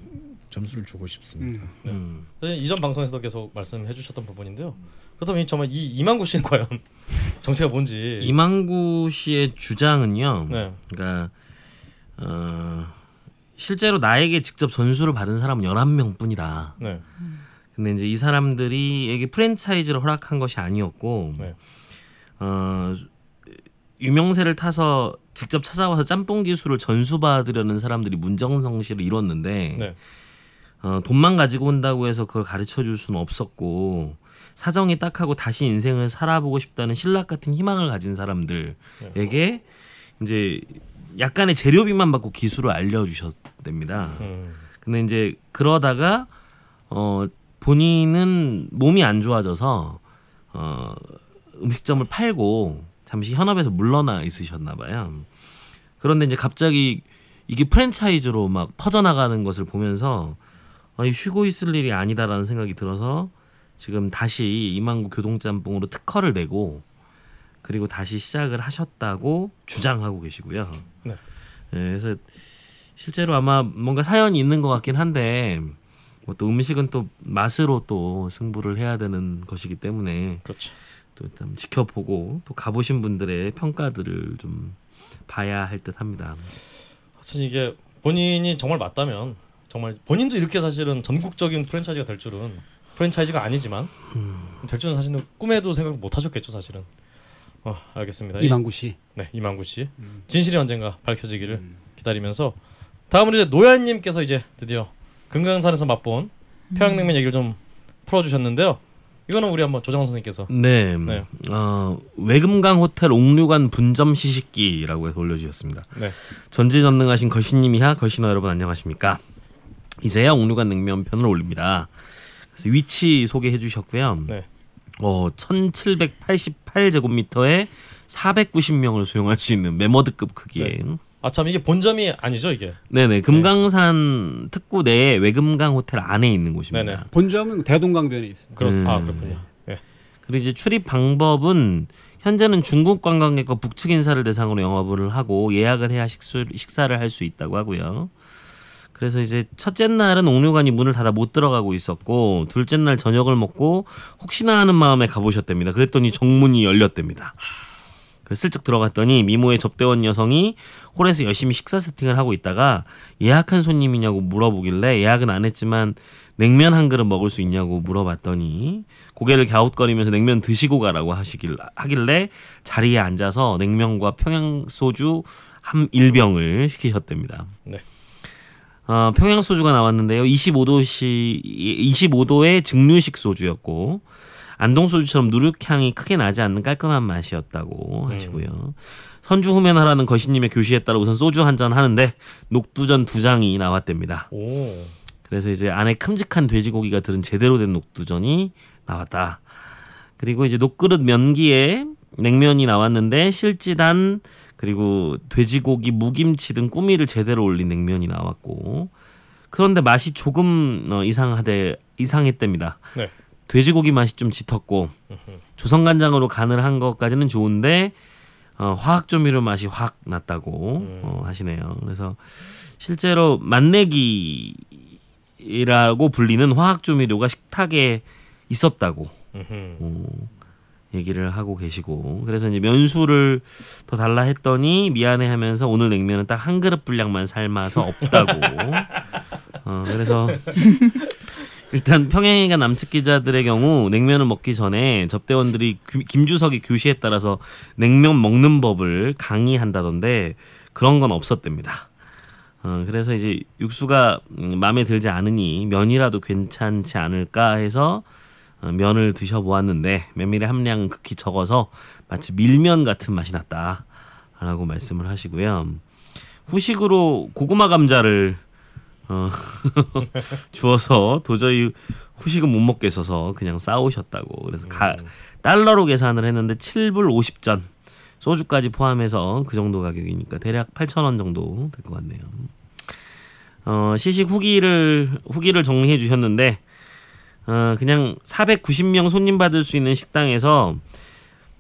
점수를 주고 싶습니다. 음. 음. 사실 이전 방송에서도 계속 말씀해 주셨던 부분인데요. 그렇다면 이 정말 이 이만구 씨는 과연 *laughs* 정체가 뭔지 이만구 씨의 주장은요. 네. 그러니까 어, 실제로 나에게 직접 전수를 받은 사람은 11명뿐이다. 네. 근데 이제 이 사람들이 에게 프랜차이즈를 허락한 것이 아니었고 네. 어, 유명세를 타서 직접 찾아와서 짬뽕 기술을 전수받으려는 사람들이 문정성시를 이뤘는데 네. 어, 돈만 가지고 온다고 해서 그걸 가르쳐 줄 수는 없었고 사정이 딱하고 다시 인생을 살아보고 싶다는 신락 같은 희망을 가진 사람들에게 이제 약간의 재료비만 받고 기술을 알려주셨답니다. 음. 근데 이제 그러다가 어 본인은 몸이 안 좋아져서 어 음식점을 팔고 잠시 현업에서 물러나 있으셨나 봐요. 그런데 이제 갑자기 이게 프랜차이즈로 막 퍼져나가는 것을 보면서 아니 쉬고 있을 일이 아니다라는 생각이 들어서 지금 다시 이만구 교동짬뽕으로 특허를 내고 그리고 다시 시작을 하셨다고 주장하고 계시고요. 네. 예, 그래서 실제로 아마 뭔가 사연이 있는 것 같긴 한데 뭐 또 음식은 또 맛으로 또 승부를 해야 되는 것이기 때문에 그렇죠. 또 일단 지켜보고 또 가보신 분들의 평가들을 좀 봐야 할 듯합니다. 하여튼 이게 본인이 정말 맞다면 정말 본인도 이렇게 사실은 전국적인 프랜차이즈가 될 줄은 프랜차이즈가 아니지만 될 줄은 사실은 꿈에도 생각 못 하셨겠죠 사실은. 어 알겠습니다. 이- 이만구 씨. 네 이만구 씨 진실이 언젠가 밝혀지기를 기다리면서 다음으로 이제 노야님께서 이제 드디어 금강산에서 맛본 평양냉면 얘기를 좀 풀어주셨는데요. 이거는 우리 한번 조정원 선생님께서 네, 네. 어, 외금강 호텔 옥류관 분점 시식기라고 해서 올려주셨습니다. 네. 전지전능하신 걸신님이야 걸신어 여러분 안녕하십니까? 이제야 옥류관 냉면 편을 올립니다. 그래서 위치 소개해 주셨고요. 네. 어, 1788제곱미터에 490명을 수용할 수 있는 메머드급 크기의 아 참 이게 본점이 아니죠 이게. 네. 네 금강산 특구 내에 외금강 호텔 안에 있는 곳입니다. 네네. 본점은 대동강변에 있습니다. 그렇 아 음. 그렇군요. 예. 그리고 이제 출입 방법은 현재는 중국 관광객과 북측 인사를 대상으로 영업을 하고 예약을 해야 식수, 식사를 할 수 있다고 하고요. 그래서 이제 첫째 날은 옥류관이 문을 닫아 못 들어가고 있었고 둘째 날 저녁을 먹고 혹시나 하는 마음에 가보셨답니다. 그랬더니 정문이 열렸답니다. 그래서 슬쩍 들어갔더니 미모의 접대원 여성이 홀에서 열심히 식사 세팅을 하고 있다가 예약한 손님이냐고 물어보길래 예약은 안 했지만 냉면 한 그릇 먹을 수 있냐고 물어봤더니 고개를 갸웃거리면서 냉면 드시고 가라고 하시길 하길래 자리에 앉아서 냉면과 평양 소주 한 일병을 시키셨답니다. 네. 어, 평양 소주가 나왔는데요. 25도시 25도의 증류식 소주였고 안동 소주처럼 누룩향이 크게 나지 않는 깔끔한 맛이었다고 하시고요. 선주 후면하라는 거시님의 교시에 따라 우선 소주 한 잔 하는데 녹두전 두 장이 나왔답니다. 오. 그래서 이제 안에 큼직한 돼지고기가 들은 제대로 된 녹두전이 나왔다. 그리고 이제 녹그릇 면기에 냉면이 나왔는데 실지단 그리고 돼지고기 무김치 등 꾸미를 제대로 올린 냉면이 나왔고 그런데 맛이 조금 어, 이상하대 이상했답니다. 네. 돼지고기 맛이 좀 짙었고 조선간장으로 간을 한 것까지는 좋은데 어, 화학 조미료 맛이 확 났다고 음. 어, 하시네요. 그래서 실제로 맛내기라고 불리는 화학 조미료가 식탁에 있었다고. 어, 얘기를 하고 계시고 그래서 이제 면수를 더 달라 했더니 미안해하면서 오늘 냉면은 딱 한 그릇 분량만 삶아서 없다고. *laughs* 어, 그래서 *laughs* 일단 평양에 간 남측 기자들의 경우 냉면을 먹기 전에 접대원들이 규- 김주석의 교시에 따라서 냉면 먹는 법을 강의한다던데 그런 건 없었답니다. 어, 그래서 이제 육수가 음, 마음에 들지 않으니 면이라도 괜찮지 않을까 해서 어, 면을 드셔보았는데 메밀의 함량은 극히 적어서 마치 밀면 같은 맛이 났다라고 말씀을 하시고요. 후식으로 고구마 감자를 어, *laughs* 주어서 도저히 후식은 못 먹겠어서 그냥 싸우셨다고 그래서 가, 달러로 계산을 했는데 7불 50전 소주까지 포함해서 그 정도 가격이니까 대략 8,000원 정도 될 것 같네요. 어, 시식 후기를 후기를 정리해 주셨는데 어, 그냥 490명 손님 받을 수 있는 식당에서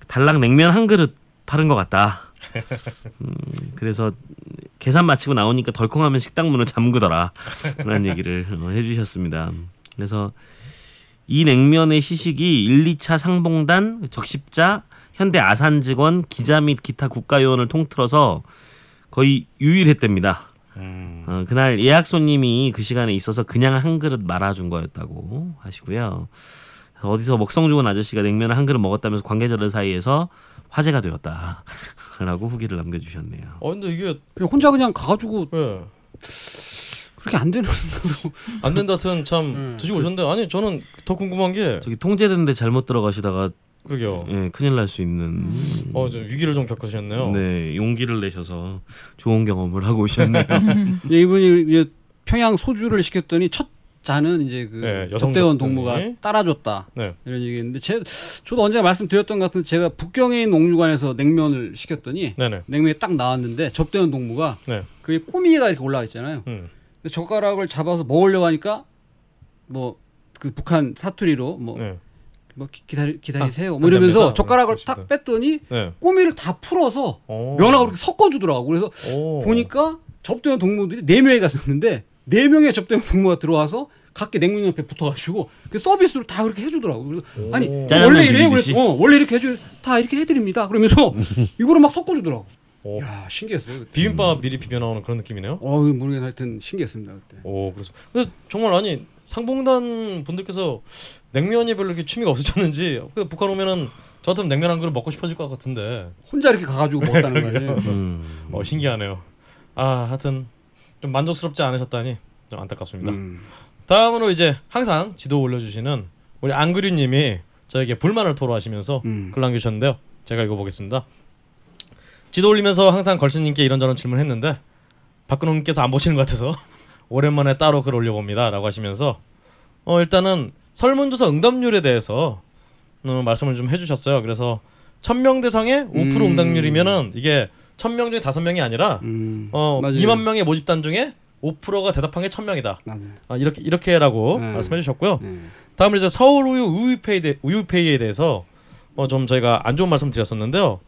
달랑 냉면 한 그릇 파는 것 같다. *laughs* 음, 그래서 계산 마치고 나오니까 덜컹하면 식당 문을 잠그더라. 라는 얘기를 어, 해주셨습니다. 그래서 이 냉면의 시식이 1, 2차 상봉단, 적십자, 현대 아산 직원, 기자 및 기타 국가요원을 통틀어서 거의 유일했답니다. 음. 어, 그날 예약 손님이 그 시간에 있어서 그냥 한 그릇 말아준 거였다고 하시고요. 어디서 먹성 좋은 아저씨가 냉면을 한 그릇 먹었다면서 관계자들 사이에서 화제가 되었다라고 *laughs* 후기를 남겨주셨네요. 어 근데 이게 그냥 혼자 그냥 가가지고 예. 그렇게 안 되는. 안 된다 하여튼 참 음. 드시고 오셨는데 아니 저는 더 궁금한 게 저기 통제되는데 잘못 들어가시다가 그러게요. 예, 큰일 날 수 있는 어, 좀 위기를 좀 겪으셨네요. 네 용기를 내셔서 좋은 경험을 하고 오셨네요. 이제 *laughs* 이분이 이제 평양 소주를 시켰더니 첫 잔은 이제 그 네, 접대원. 동무가 따라줬다 네. 이런 얘기했는데 제 저도 언제 말씀드렸던 것 같은 제가 북경에 있는 옥류관에서 냉면을 시켰더니 네네. 냉면이 딱 나왔는데 접대원 동무가 네. 그게 꾸미가 이렇게 올라가 있잖아요. 음. 젓가락을 잡아서 먹으려고 하니까 뭐 그 북한 사투리로 뭐, 네. 뭐 기- 기다리 기다리세요 아, 뭐안 이러면서 됩니다. 젓가락을 네, 딱 뺐더니 네. 꾸미를 다 풀어서 오. 면하고 이렇게 섞어주더라고. 그래서 오. 보니까 접대원 동무들이 네 명이 갔었는데 네 명의 접대원 동무가 들어와서 각기 냉면 옆에 붙어가지고 그 서비스로 다 그렇게 해주더라고. 그래서 오. 아니 원래 이래요. 그래서 어, 원래 이렇게 해줘 다 이렇게 해드립니다. 그러면서 *laughs* 이거를 막 섞어주더라고. 오. 야 신기했어요. 그때. 비빔밥 미리 비벼 나오는 그런 느낌이네요. 어 모르겠 하여튼 신기했습니다 그때. 오 그렇습니다. 근데 정말 아니 상봉단 분들께서 냉면이 별로 이렇게 취미가 없으셨는지 그 북한 오면은 저 같으면 냉면 한 그릇 먹고 싶어질 것 같은데 혼자 이렇게 가가지고 먹었다는 거 아니에요. 음. 어 신기하네요. 아 하여튼 좀 만족스럽지 않으셨다니 좀 안타깝습니다. 음. 다음으로 이제 항상 지도 올려주시는 우리 안그류님이 저에게 불만을 토로하시면서 음. 글 남겨주셨는데요. 제가 읽어보겠습니다. 지도 올리면서 항상 걸신님께 이런저런 질문했는데 박근홍님께서 안 보시는 것 같아서 *laughs* 오랜만에 따로 글 올려봅니다라고 하시면서 어 일단은 설문조사 응답률에 대해서 어, 말씀을 좀 해주셨어요. 그래서 천명 대상의 5% 음. 응답률이면은 이게 천 명 중에 다섯 명이 아니라 음. 어 맞아요. 2만 명의 모집단 중에 5%가 대답한 게 천 명이다. 맞아요. 아, 이렇게 이렇게라고 네. 말씀해 주셨고요. 네. 다음으로 이제 서울 우유 우유페이 대, 우유페이에 대해서 어 좀 저희가 안 좋은 말씀 드렸었는데요.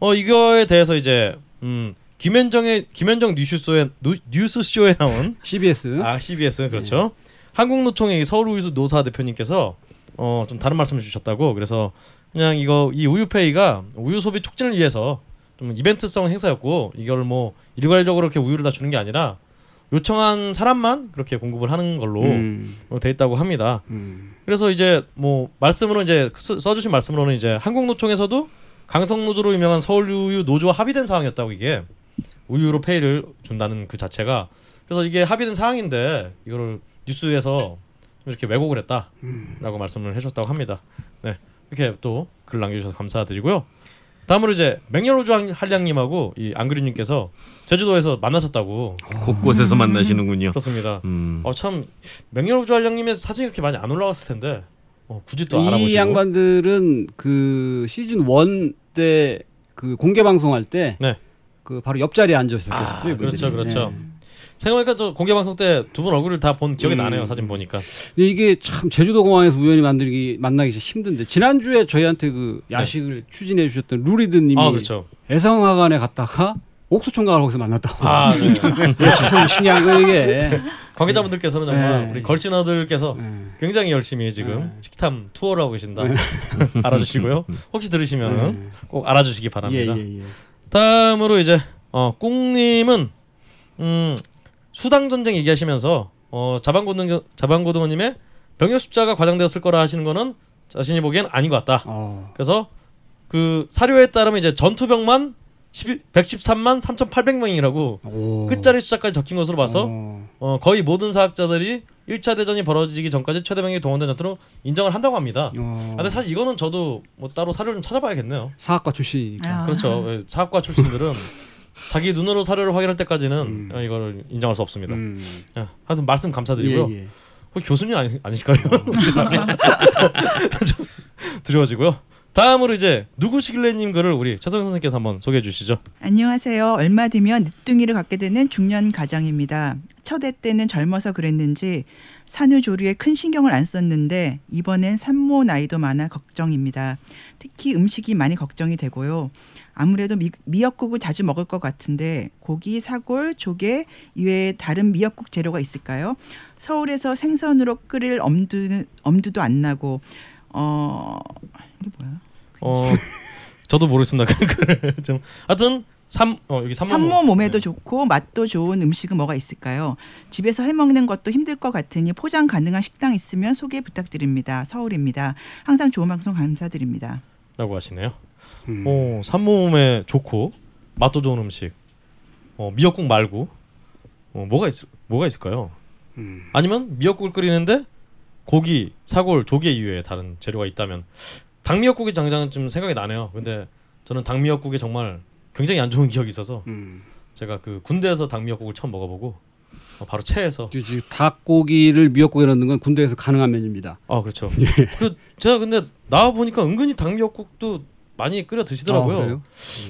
어 이거에 대해서 이제 음 김현정의 김현정 뉴스쇼에 누, 뉴스쇼에 나온 *laughs* CBS. 아 CBS 그렇죠. 한국노총의 서울 우유수 노사 대표님께서 어 좀 다른 말씀을 주셨다고 그래서 그냥 이거 이 우유페이가 우유 소비 촉진을 위해서 좀 이벤트성 행사였고 이걸 뭐 일괄적으로 이렇게 우유를 다 주는 게 아니라 요청한 사람만 그렇게 공급을 하는 걸로 음. 어, 돼 있다고 합니다. 음. 그래서 이제 뭐 말씀으로 이제 써- 써주신 말씀으로는 이제 한국노총에서도 강성노조로 유명한 서울우유 노조와 합의된 사항이었다고 이게 우유로 페이를 준다는 그 자체가 그래서 이게 합의된 사항인데 이거를 뉴스에서 이렇게 왜곡을 했다라고 말씀을 해줬다고 합니다. 네 이렇게 또 글 남겨주셔서 감사드리고요. 다음으로 이제 맹렬우주 한량님하고 이 안그리님께서 제주도에서 만나셨다고 곳곳에서 만나시는군요. 그렇습니다. 음. 어참 맹렬우주 한량님의 사진이 그렇게 많이 안 올라갔을 텐데 어, 굳이 또이 알아보시고 양반들은 그 시즌 1 때 그 공개 방송할 때 네. 그 바로 옆자리에 앉아 있었어요. 아. 그렇죠, 그렇죠. 네. 생각해보니까 저 공개 방송 때 두 분 얼굴을 다 본 기억이 음. 나네요 사진 보니까 근데 이게 참 제주도 공항에서 우연히 만들기 만나기 진짜 힘든데 지난주에 저희한테 그 야식을 추진해 주셨던 루리드 님이 네. 아 그렇죠 애성화관에 갔다가 옥수총각을 거기서 만났다고. 아 네. *laughs* 참 신기한 거 이게. 관계자분들께서는 정말 네. 우리 걸신어들께서 네. 굉장히 열심히 지금 네. 식탐 투어를 하고 계신다 네. *laughs* 알아주시고요 혹시 들으시면은 네. 꼭 알아주시기 예, 바랍니다 예, 예. 다음으로 이제 어 꿍님은 음 수당 전쟁 얘기하시면서 어 자방고등 자방고등어님의 병력 숫자가 과장되었을 거라 하시는 거는 자신이 보기엔 아닌 것 같다. 어. 그래서 그 사료에 따르면 이제 전투병만 11, 113만 3,800명이라고 오. 끝자리 숫자까지 적힌 것으로 봐서 어. 어, 거의 모든 사학자들이 1차 대전이 벌어지기 전까지 최대 병력이 동원된 전투로 인정을 한다고 합니다. 어. 아, 근데 사실 이거는 저도 뭐 따로 사료를 좀 찾아봐야겠네요. 사학과 출신이니까. 아. 그렇죠. 예, 사학과 출신들은 *laughs* 자기 눈으로 사료를 확인할 때까지는 음. 어, 이거를 인정할 수 없습니다. 음. 야, 하여튼 말씀 감사드리고요. 예, 예. 혹시 교수님 아니, 아니실까요? *laughs* 좀 두려워지고요. 다음으로 이제 누구시길래님 글을 우리 최성 선생님께서 한번 소개해 주시죠. 안녕하세요. 얼마 뒤면 늦둥이를 갖게 되는 중년 가장입니다. 첫애 때는 젊어서 그랬는지 산후조리에 큰 신경을 안 썼는데 이번엔 산모 나이도 많아 걱정입니다. 특히 음식이 많이 걱정이 되고요. 아무래도 미, 미역국을 자주 먹을 것 같은데 고기, 사골, 조개 이외에 다른 미역국 재료가 있을까요? 서울에서 생선으로 끓일 엄두는 엄두도 안 나고 어 이게 뭐야? 어, 저도 모르겠습니다. *laughs* 그걸 좀 하여튼 삼 어, 여기 삼모 산모 몸에도 네. 좋고 맛도 좋은 음식은 뭐가 있을까요? 집에서 해 먹는 것도 힘들 것 같으니 포장 가능한 식당 있으면 소개 부탁드립니다. 서울입니다. 항상 좋은 방송 감사드립니다. 라고 하시네요. 음. 어, 산모몸에 좋고 맛도 좋은 음식. 어, 미역국 말고 어, 뭐가 있을 뭐가 있을까요? 음. 아니면 미역국을 끓이는데 고기, 사골, 조개 이외에 다른 재료가 있다면 닭미역국이 당장 좀 생각이 나네요. 근데 저는 닭미역국에 정말 굉장히 안 좋은 기억이 있어서 음. 제가 그 군대에서 닭미역국을 처음 먹어보고 어, 바로 체해서 그 지금 닭고기를 미역국에 넣는 건 군대에서 가능한 메뉴입니다. 아 그렇죠. *laughs* 그리고 제가 근데 나와 보니까 은근히 닭미역국도 많이 끓여 드시더라고요. 아, 그래요?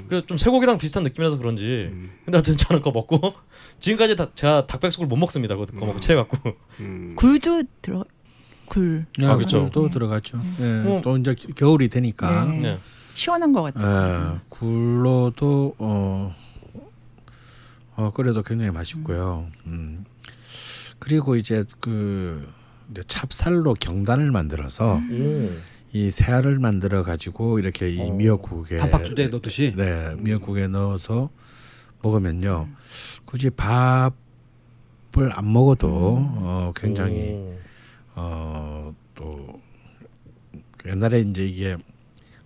그래서 좀 쇠고기랑 비슷한 느낌이라서 그런지 음. 근데 하여튼 저는 그거 먹고 *laughs* 지금까지 다 제가 닭백숙을 못 먹습니다. 그거 그거 먹고 체해갖고 음. 굴도 들어 굴 아, 그렇죠. 또 들어갔죠. 예, 뭐- 또 이제 겨울이 되니까 네. 네. 시원한 것 같아요. 예, 굴로도 어, 어 끓여도 굉장히 맛있고요. 음. 그리고 이제 그 이제 찹쌀로 경단을 만들어서 오. 이 새알을 만들어 가지고 이렇게 이 어. 미역국에 단팥주대에 넣듯이. 네 미역국에 넣어서 먹으면요 굳이 밥을 안 먹어도 어, 굉장히 오. 어또 옛날에 이제 이게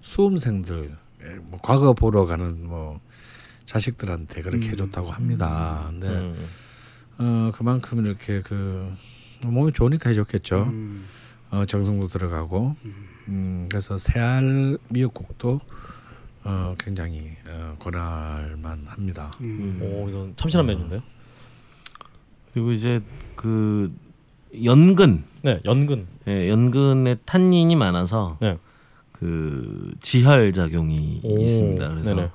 수험생들 예, 뭐 과거 보러 가는 뭐 자식들한테 그렇게 음. 해줬다고 합니다. 근데 음. 어 그만큼 이렇게 그 몸이 좋으니까 해줬겠죠. 음. 어 정성도 들어가고 음 그래서 새알 미역국도 어 굉장히 어 권할만 합니다. 음. 오 이건 참신한 메뉴인데요. 그리고 이제 그 연근 네 연근. 예, 연근에 탄닌이 많아서 네. 그 지혈 작용이 오, 있습니다. 그래서 네네.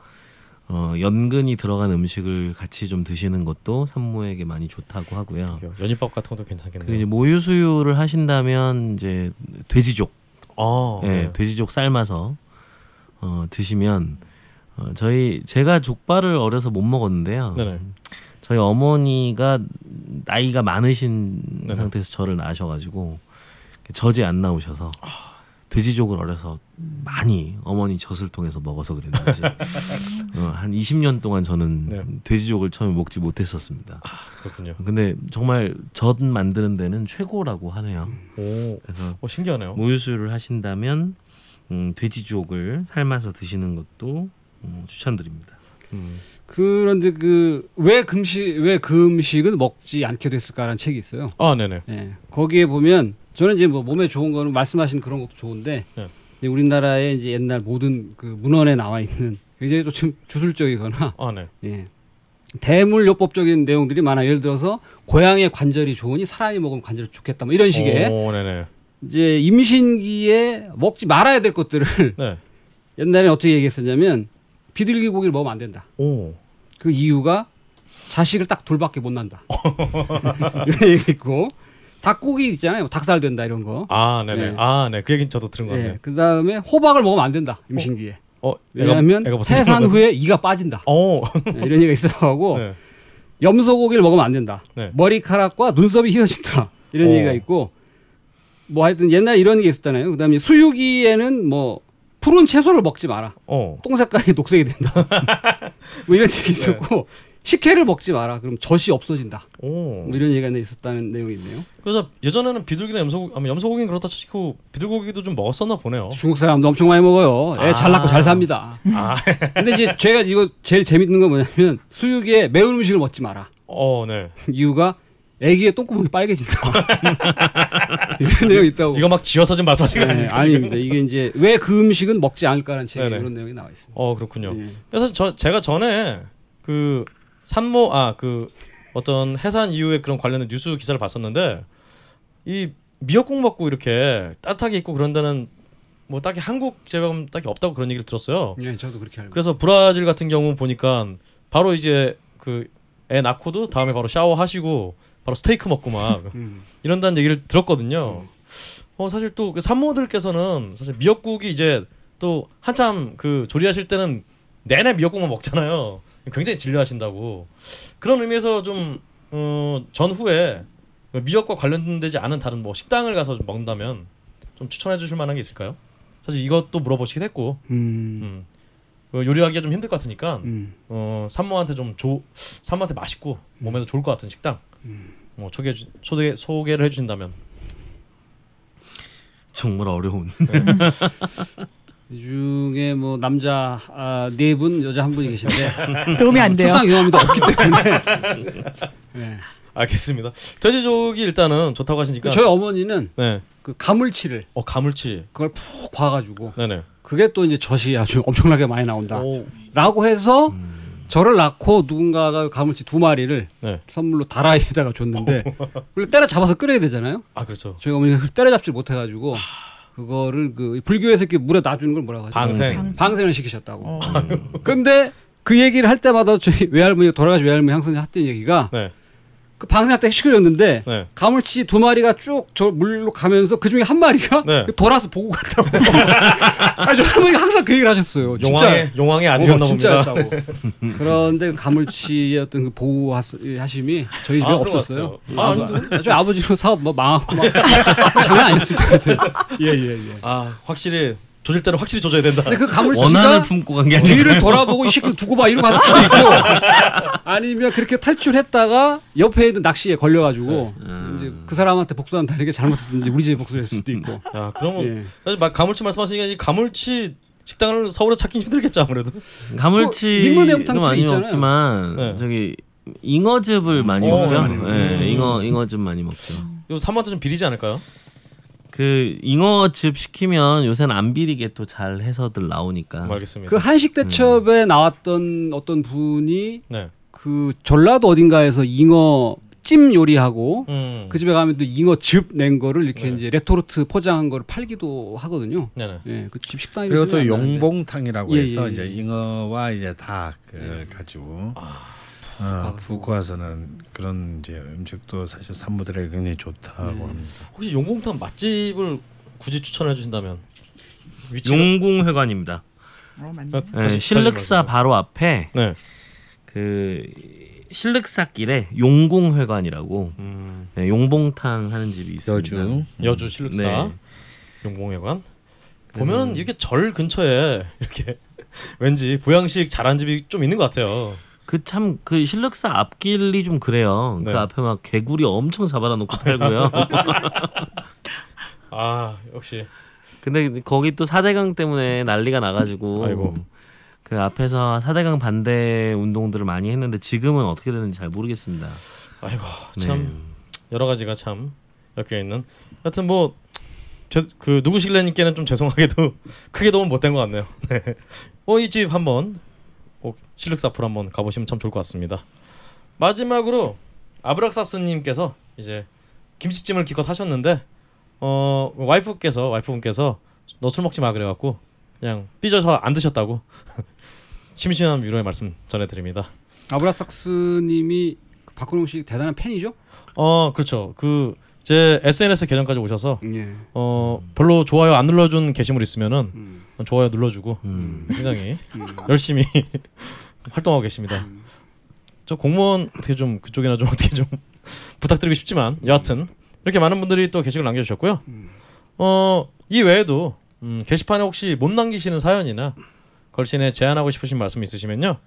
어, 연근이 들어간 음식을 같이 좀 드시는 것도 산모에게 많이 좋다고 하고요. 연잎밥 같은 것도 괜찮겠네요. 그 이제 모유 수유를 하신다면 이제 돼지족, 아, 예, 네. 돼지족 삶아서 어, 드시면 어, 저희 제가 족발을 어려서 못 먹었는데요. 네네. 저희 어머니가 나이가 많으신 네네. 상태에서 저를 낳으셔가지고 젖이 안 나오셔서 돼지족을 어려서 많이 어머니 젖을 통해서 먹어서 그랬는지 *laughs* 어, 한 20년 동안 저는 네. 돼지족을 처음에 먹지 못했었습니다. 그렇군요. 근데 정말 젖 만드는 데는 최고라고 하네요. 오, 그래서 어, 신기하네요. 모유수유를 하신다면 음, 돼지족을 삶아서 드시는 것도 음, 추천드립니다. 음. 그런데 그 왜 금식 왜그 음식은 먹지 않게 됐을까라는 책이 있어요. 아, 네네. 예. 거기에 보면 저는 이제 뭐 몸에 좋은 거는 말씀하신 그런 것도 좋은데 네. 우리나라의 이제 옛날 모든 그 문헌에 나와 있는 굉장히 또좀 주술적이거나 아, 네. 예. 대물요법적인 내용들이 많아. 요 예를 들어서 고양이의 관절이 좋으니 사람이 먹으면 관절이 좋겠다. 뭐 이런 식의 오. 이제 임신기에 먹지 말아야 될 것들을 *laughs* 네. 옛날에 어떻게 얘기했었냐면 비둘기 고기를 먹으면 안 된다. 오. 그 이유가 자식을 딱 둘밖에 못 난다. *laughs* 이런 얘기 있고 닭고기 있잖아요. 닭살 된다 이런 거. 아, 네네. 네. 아, 네. 그 얘기는 저도 들은 것 같네요. 예. 그다음에 호박을 먹으면 안 된다. 임신기에. 어, 왜냐하면 애가 무슨 태산? 후에 이가 빠진다. 어. 예, 이런 얘기가 있어가고 *laughs* 네. 염소고기를 먹으면 안 된다. 네. 머리카락과 눈썹이 휘어진다. *laughs* 이런 어. 얘기가 있고 뭐 하여튼 옛날에 이런 게 있었잖아요. 그다음에 수유기에는 뭐 푸른 채소를 먹지 마라. 어. 똥 색깔이 *laughs* 녹색이 된다. 뭐 이런 네. 얘기 있었고 식혜를 먹지 마라. 그럼 젖이 없어진다. 오. 뭐 이런 얘기가 있었다는 내용이 있네요. 그래서 예전에는 비둘기나 염소고기, 아마 염소고기는 그렇다 치고 비둘고기도 좀 먹었었나 보네요. 중국 사람도 엄청 많이 먹어요. 애잘 아. 낳고 잘 삽니다. 아, *laughs* 근데 이제 제가 이거 제일 재밌는 건 뭐냐면 수육에 매운 음식을 먹지 마라. 어, 네. *laughs* 이유가 애기의 똥구멍이 빨개진다. *laughs* 이런 내용이 있다고. 이거 막 지어서 좀 말씀하신 거 네, 아니에요? 아닙니다. 이게 이제 왜 그 음식은 먹지 않을까라는 책에 네네. 이런 내용이 나와 있습니다. 어, 그렇군요. 예. 그래서 저 제가 전에 그 산모 아 그 어떤 해산 이후에 그런 관련된 뉴스 기사를 봤었는데 이 미역국 먹고 이렇게 따뜻하게 있고 그런 데는 뭐 딱히 한국 제품 딱히 없다고 그런 얘기를 들었어요. 예, 저도 그렇게 알고. 그래서 브라질 같은 경우 보니까 바로 이제 그 애 낳고도 다음에 바로 샤워하시고 바로 스테이크 먹고 막 *laughs* 음. 이런다는 얘기를 들었거든요. 어 사실 또그 산모들께서는 사실 미역국이 이제 또 한참 그 조리하실 때는 내내 미역국만 먹잖아요. 굉장히 진료하신다고 그런 의미에서 좀 어, 전후에 미역과 관련되지 않은 다른 뭐 식당을 가서 좀 먹는다면 좀 추천해 주실 만한 게 있을까요? 사실 이것도 물어보시긴 했고 음. 음. 그 요리하기가 좀 힘들 것 같으니까 음. 어, 산모한테 좀 조, 산모한테 맛있고 몸에도 좋을 것 같은 식당 뭐 소개 소개 소개를 해주신다면 정말 어려운. *laughs* 이 중에 뭐 남자 아, 네 분, 여자 한 분이 계신데 *laughs* 도움이 안 돼요. 출산 경험이 더 없기 때문에. *laughs* 네. 알겠습니다. 돼지족이 일단은 좋다고 하시니까 저희 어머니는 네. 그 가물치를 어 가물치. 그걸 푹 과가지고 네네. 그게 또 이제 젖이 아주 엄청나게 많이 나온다. 오. 라고 해서 저를 낳고 누군가가 가물치 두 마리를 네. 선물로 다라이에다가 줬는데 *laughs* 그걸 때려 잡아서 끓여야 되잖아요. 아 그렇죠. 저희 어머니가 그걸 때려 잡지 못해가지고 그거를 그 불교에서 이렇게 물에 놔주는 걸 뭐라고 하죠? 방생. 방생을 시키셨다고. 어. 근데 그 얘기를 할 때마다 저희 외할머니 돌아가신 외할머니 항상 했던 얘기가 네. 그 방생할 때 시끄렸는데 네. 가물치 두 마리가 쭉 저 물로 가면서 그 중에 한 마리가 네. 돌아서 보고 갔다고. *laughs* 아니, 저 할머니가 항상 그 얘기를 하셨어요. 용왕의 용왕의 아들이었나 어, 봅니다. 그런데 그 가물치의 어떤 그 보호하심이 저희 집에 아, 없었어요. 아, 아, 저희 아버지로 사업 뭐 망하고 막 *laughs* 장난 아니었을 것 같아요. 예예 예. 아 확실히 조질 때는 확실히 조져야 된다. 근데 그 원한을 가물치가 품고 간 게 아니라 뒤를 돌아보고 이 새끼를 두고 봐 이러고 갔을 수도 있고 아니면 그렇게 탈출했다가 옆에 있는 낚시에 걸려가지고 음. 이제 그 사람한테 복수한다는 게 잘못했는지 우리 집에 복수했을 수도 있고 아 그러면 예. 사실 막 가물치 말씀하시니까 이 가물치 식당을 서울에 찾기 힘들겠죠 아무래도. 가물치도 민물매운탕집이 많이 있잖아요. 먹지만 네. 저기 잉어즙을 많이 어, 먹죠. 많이 예, 잉어 잉어즙 많이 먹죠. 이거 산모한테 좀 비리지 않을까요? 그 잉어즙 시키면 요새는 안 비리게 또 잘 해서들 나오니까. 음, 알겠습니다. 그 한식 대첩에 나왔던 어떤 분이 네. 그 전라도 어딘가에서 잉어 찜 요리하고 음. 그 집에 가면 또 잉어 즙 낸 거를 이렇게 네. 이제 레토르트 포장한 거를 팔기도 하거든요. 네네. 예, 그 집 식당이 그리고 또 용봉탕이라고 예, 해서 예, 예. 이제 잉어와 이제 닭을 가지고 어, 북구와서는 그런 이제 음식도 사실 산모들에게 굉장히 좋다고 음. 합니다. 혹시 용봉탕 맛집을 굳이 추천해 주신다면 위치가 용궁회관입니다. 어, 신륵사 다시 바로 앞에 네. 그 신륵사길에 용궁회관이라고 음, 예, 용봉탕 하는 집이 있습니다. 여주 여주 실륵사 네. 용봉회관. 보면은 이렇게 절 근처에 이렇게 *laughs* 왠지 보양식 잘한 집이 좀 있는 것 같아요. 그 참그 실력사 앞길이 좀 그래요. 네. 그 앞에 막 개구리 엄청 잡아다 놓고 팔고요. *laughs* 아 역시 근데 거기 또 사대강 때문에 난리가 나가지고 아이고. 그 앞에서 사대강 반대 운동들을 많이 했는데 지금은 어떻게 되는지 잘 모르겠습니다. 아이고 네. 참 여러 가지가 참 엮여 있는. 하여튼 뭐. 제, 그 누구실래님께는 좀 죄송하게도 *laughs* 크게 도움 못된 것 같네요. 네. 어이 집 한번 꼭 앞으로 한번 가보시면 참 좋을 것 같습니다. 마지막으로 아브락사스님께서 이제 김치찜을 기껏 하셨는데 어 와이프께서 와이프분께서 너 술 먹지 마 그래갖고 그냥 삐져서 안 드셨다고 *laughs* 심심한 위로의 말씀 전해드립니다. 아브라삭스님이 그 박근홍 씨 대단한 팬이죠? 어 그렇죠. 그 제 SNS 계정까지 오셔서 예. 어 별로 좋아요 안 눌러준 게시물 있으면은 음. 좋아요 눌러주고 음. 굉장히 음. 열심히 *laughs* 활동하고 계십니다. 음. 저 공무원 어떻게 좀 그쪽이나 좀 어떻게 좀 *laughs* 부탁드리고 싶지만 여하튼 이렇게 많은 분들이 또 게시글 남겨주셨고요. 음. 어이 외에도 음, 게시판에 혹시 못 남기시는 사연이나 걸신에 제안하고 싶으신 말씀 있으시면요.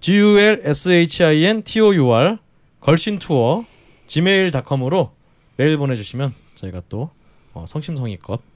G U L S H I N T O U R 걸신 투어 gmail.com으로 메일 보내주시면 저희가 또 어, 성심성의껏 어,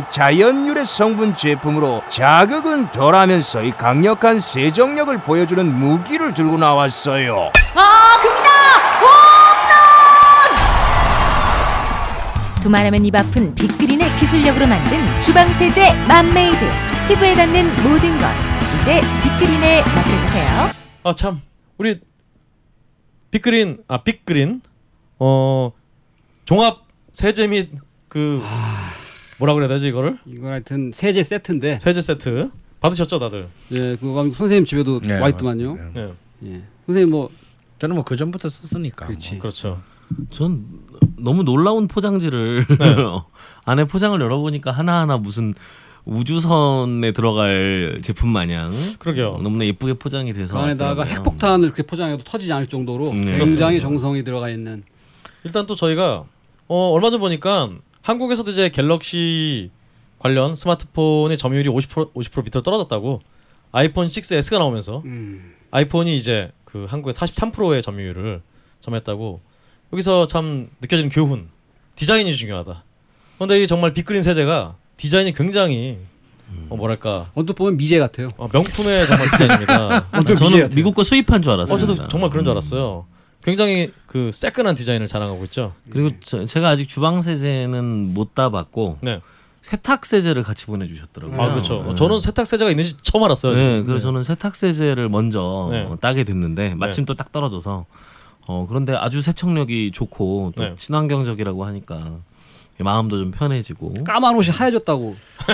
자연 유래 성분 제품으로 자극은 덜하면서 이 강력한 세정력을 보여주는 무기를 들고 나왔어요. 아 큽니다. 홈런. 두말하면 입 아픈 빅그린의 기술력으로 만든 주방 세제 맘메이드 피부에 닿는 모든 것 이제 빅그린에 맡겨주세요. 아 참 우리 빅그린 아 빅그린 어 종합 세제 및그 뭐라 그래야 되지 이거를 이건 하여튼 세제 세트인데 세제 세트 받으셨죠 다들? 예, 그거 선생님 집에도 네, 와 있더만요. 예, 예. 선생님 뭐 저는 뭐 그 전부터 썼으니까. 그렇지. 그렇죠. 전 너무 놀라운 포장지를 네. *laughs* 안에 포장을 열어보니까 하나하나 무슨 우주선에 들어갈 제품 마냥 그러게요. 너무나 예쁘게 포장이 돼서 그 안에다가. 핵폭탄을 그렇게 포장해도 터지지 않을 정도로 네, 굉장히 그렇습니다. 정성이 들어가 있는 일단 또 저희가 어 얼마 전 보니까 한국에서도 이제 갤럭시 관련 스마트폰의 점유율이 50% 50% 밑으로 떨어졌다고 아이폰 6s가 나오면서 음. 아이폰이 이제 그 한국의 43%의 점유율을 점했다고 여기서 참 느껴지는 교훈 디자인이 중요하다. 그런데 이 정말 빅그린 세제가 디자인이 굉장히 어 뭐랄까 언뜻 보면 미제 같아요. 어, 명품의 정말 디자인입니다. *laughs* 언뜻 미제 저는 같아요. 미국 거 수입한 줄 알았어요. 어 저도 정말 그런 줄 알았어요. 굉장히 그 새끈한 디자인을 자랑하고 있죠. 그리고 저, 제가 아직 주방 세제는 못 따봤고 네. 세탁 세제를 같이 보내주셨더라고요. 아 그렇죠. 네. 저는 세탁 세제가 있는지 처음 알았어요. 네, 지금. 그래서 네. 저는 세탁 세제를 먼저 네. 어, 따게 됐는데 마침 또 딱 떨어져서 어 그런데 아주 세척력이 좋고 또 네. 친환경적이라고 하니까 마음도 좀 편해지고. 까만 옷이 하얘졌다고. *laughs*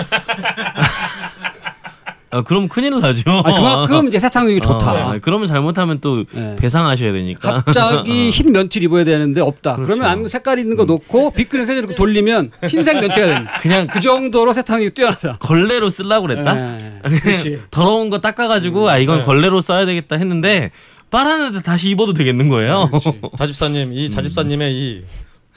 아, 그럼 큰일 나죠. 아, 그만큼 이제 세탁력이 좋다. 어, 네, 그러면 잘못하면 또 네. 배상하셔야 되니까. 갑자기 *laughs* 흰 면티를 입어야 되는데 없다. 그러 그렇죠. 면 아무 색깔 있는 거 놓고 빅그린 세제를 이렇게 돌리면 흰색 면티가 됩니다. 그냥 그 정도로 세탁력이 뛰어나다. 걸레로 쓰려고 그랬다. 네. 그렇지. *laughs* 더러운 거 닦아가지고 아 이건 네. 걸레로 써야 되겠다 했는데 빨았는데 다시 입어도 되겠는 거예요. 자집사님 이 자집사님의 이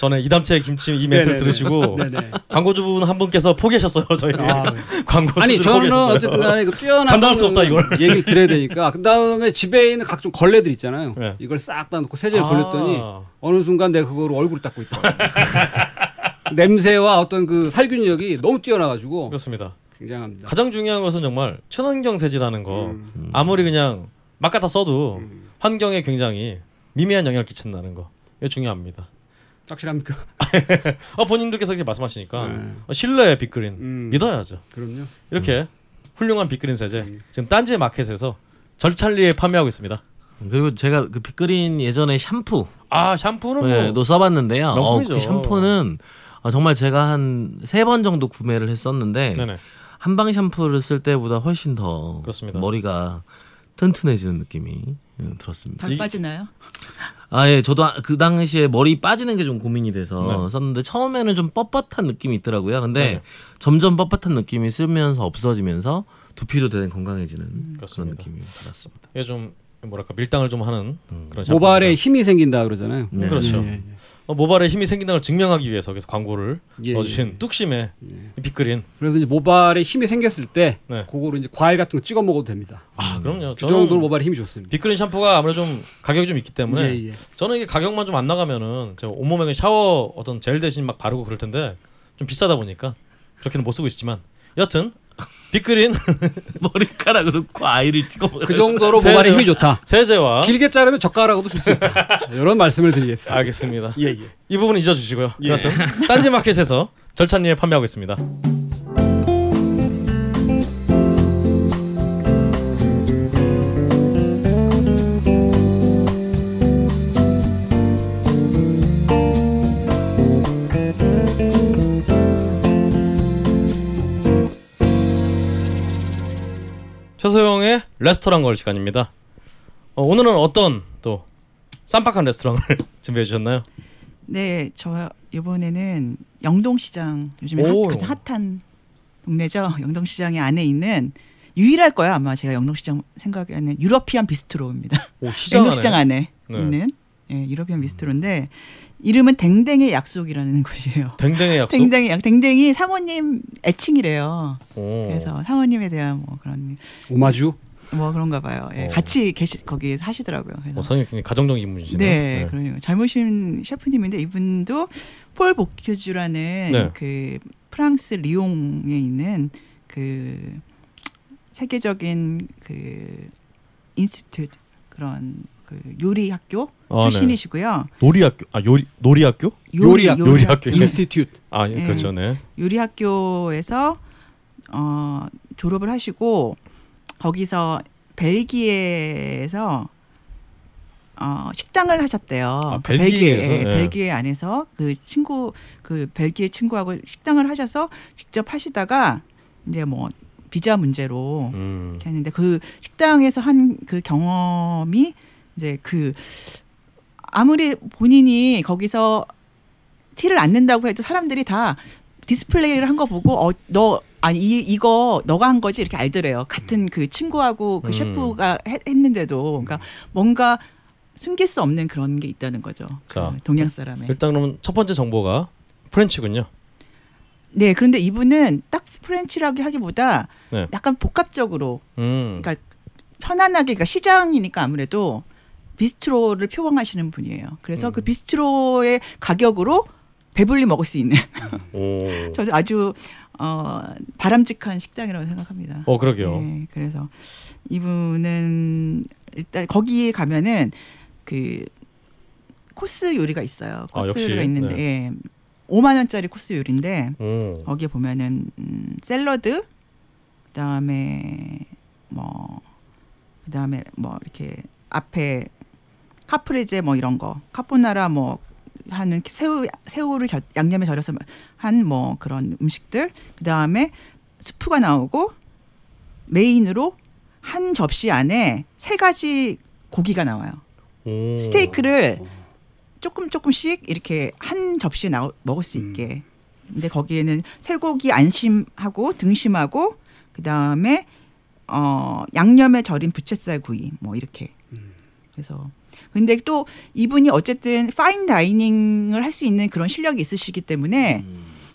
전에 이담채 김치 이 멘트를 네네네. 들으시고 *laughs* 네네. 광고주분 한 분께서 포기하셨어요 저희 아, *laughs* 광고 아니 저는 포기하셨어요. 어쨌든 간에 그 뛰어난 감당할 수 없다, 이걸. 얘기를 드려야 되니까 그 다음에 집에 있는 각종 걸레들 있잖아요. 네. 이걸 싹 다 놓고 세제를 아. 돌렸더니 어느 순간 내가 그거로 얼굴을 닦고 있다. *laughs* 냄새와 어떤 그 살균력이 너무 뛰어나가지고 그렇습니다. 굉장합니다. 가장 중요한 것은 정말 친환경 세제라는 거 음. 아무리 그냥 막 갖다 써도 환경에 굉장히 미미한 영향을 끼친다는 거 이게 중요합니다. 확실합니까? *laughs* 어, 본인들께서 이렇게 말씀하시니까 네. 어, 신뢰의 빅그린 음. 믿어야죠. 그럼요. 이렇게 훌륭한 빅그린 세제 음. 지금 딴지 마켓에서 절찬리에 판매하고 있습니다. 그리고 제가 그 빅그린 예전에 샴푸 아 샴푸는 네, 뭐또 써봤는데요. 어, 명품이죠. 그 샴푸는 아, 정말 제가 한 세 번 정도 구매를 했었는데 네네. 한방 샴푸를 쓸 때보다 훨씬 더 그렇습니다. 머리가 튼튼해지는 느낌이 예, 들었습니다. 덜 이- 빠지나요? 아 예, 저도 아- 그 당시에 머리 빠지는 게 좀 고민이 돼서 네. 썼는데 처음에는 좀 뻣뻣한 느낌이 있더라고요. 근데 네. 점점 뻣뻣한 느낌이 쓰면서 없어지면서 두피도 되게 건강해지는 그런 그렇습니다. 느낌이 받았습니다. 이게 좀 뭐랄까 밀당을 좀 하는 그런 모발에. 힘이 생긴다 그러잖아요. 네. 그렇죠. 예, 예, 어, 모발에 힘이 생긴다는 걸 증명하기 위해서 그래서 광고를 예, 넣어주신 예. 뚝심의 이 빅그린. 그래서 이제 모발에 힘이 생겼을 때 네. 그거로 이제 과일 같은 거 찍어 먹어도 됩니다. 아 그럼요. 그 정도로 모발에 힘이 좋습니다. 빅그린 샴푸가 아무래도 좀 가격이 좀 있기 때문에 예, 예. 저는 이게 가격만 좀 안 나가면은 제가 온몸에 샤워 어떤 젤 대신 막 바르고 그럴 텐데 좀 비싸다 보니까 그렇게는 못 쓰고 있지만 여튼 빅그린 *laughs* 머리카락으로 과일을 찍어 먹어요. 그 정도로 세제- 모발에 힘이 좋다. 세제와 길게 자르면 젓가락으로도 쓸 수 있다. *laughs* 이런 말씀을 드리겠습니다. 알겠습니다. 예, 예. 이 부분 잊어주시고요. 예. 여튼 딴지마켓에서 절찬리에 판매하고 있습니다. 최소영의 레스토랑 걸 시간입니다. 어, 오늘은 어떤 또 쌈박한 레스토랑을 *laughs* 준비해 주셨나요? 네, 저 이번에는 영동시장 요즘에 핫, 오. 가장 핫한 동네죠. *laughs* 영동시장에 안에 있는 유일할 거야 아마 제가 영동시장 생각에는 유러피안 비스트로입니다. 오, 시장 *laughs* 영동시장 안에. 안에 네. 있는 예, 유러피안 비스트로인데 이름은 댕댕의 약속이라는 *laughs* 곳이에요. 댕댕의 약속. 댕댕이 약 댕댕이 사모님 애칭이래요. 오. 그래서 사모님에 대한 뭐 그런 오마주. 뭐 그런가 봐요. 예, 어. 같이 계시 거기에 사시더라고요. 그래서 어, 굉장히 가정적인 분이시네요. 네, 그러니까 젊으신 셰프님인데 이분도 폴 보퀴즈라는 네. 그 프랑스 리옹에 있는 그 세계적인 그 institute 그런 그 요리 학교 아, 출신이시고요. 놀이 학교 아 요리 놀이 학교? 요리학- 요리 학교. Institute. 아 예, 네. 그렇죠, 네. 요리 학교에서 어 졸업을 하시고 거기서 벨기에에서 어 식당을 하셨대요. 아, 그 벨기에에서? 벨기에, 예. 벨기에 안에서 그 친구 그 벨기에 친구하고 식당을 하셔서 직접 하시다가 이제 뭐 비자 문제로 음. 이렇게 했는데 그 식당에서 한 그 경험이 이제 그 아무리 본인이 거기서 티를 안 낸다고 해도 사람들이 다 디스플레이를 한 거 보고 어 너 아니 이 이거 너가 한 거지 이렇게 알더래요. 같은 그 친구하고 그 음. 셰프가 했, 했는데도 그러니까 뭔가 숨길 수 없는 그런 게 있다는 거죠. 자, 그 동양 사람의. 일단 그러면 첫 번째 정보가 French군요. 네, 그런데 이분은 딱 French라고 하기보다 네. 약간 복합적으로 음. 그러니까 편안하게 그러니까 시장이니까 아무래도 비스트로를 표방하시는 분이에요. 그래서 음. 그 비스트로의 가격으로 배불리 먹을 수 있는 오. *laughs* 저 아주 어, 바람직한 식당이라고 생각합니다. 어 그러게요. 네, 그래서 이분은 일단 거기에 가면은 그 코스 요리가 있어요. 아, 코스 역시, 요리가 있는데 네. 예, 5만 원짜리 코스 요리인데 오. 거기에 보면은 음, 샐러드 그다음에 뭐 그다음에 뭐 이렇게 앞에 카프레제 뭐 이런 거 카포나라 뭐 하는 새우 새우를 겨- 양념에 절여서 한 뭐 그런 음식들 그다음에 수프가 나오고 메인으로 한 접시 안에 세 가지 고기가 나와요. 오. 스테이크를 조금 조금씩 이렇게 한 접시에 나 먹을 수 있게. 근데 거기에는 쇠고기 안심하고 등심하고 그다음에 어 양념에 절인 부채살 구이 뭐 이렇게. 그래서 근데 또 이분이 어쨌든 파인 다이닝을 할 수 있는 그런 실력이 있으시기 때문에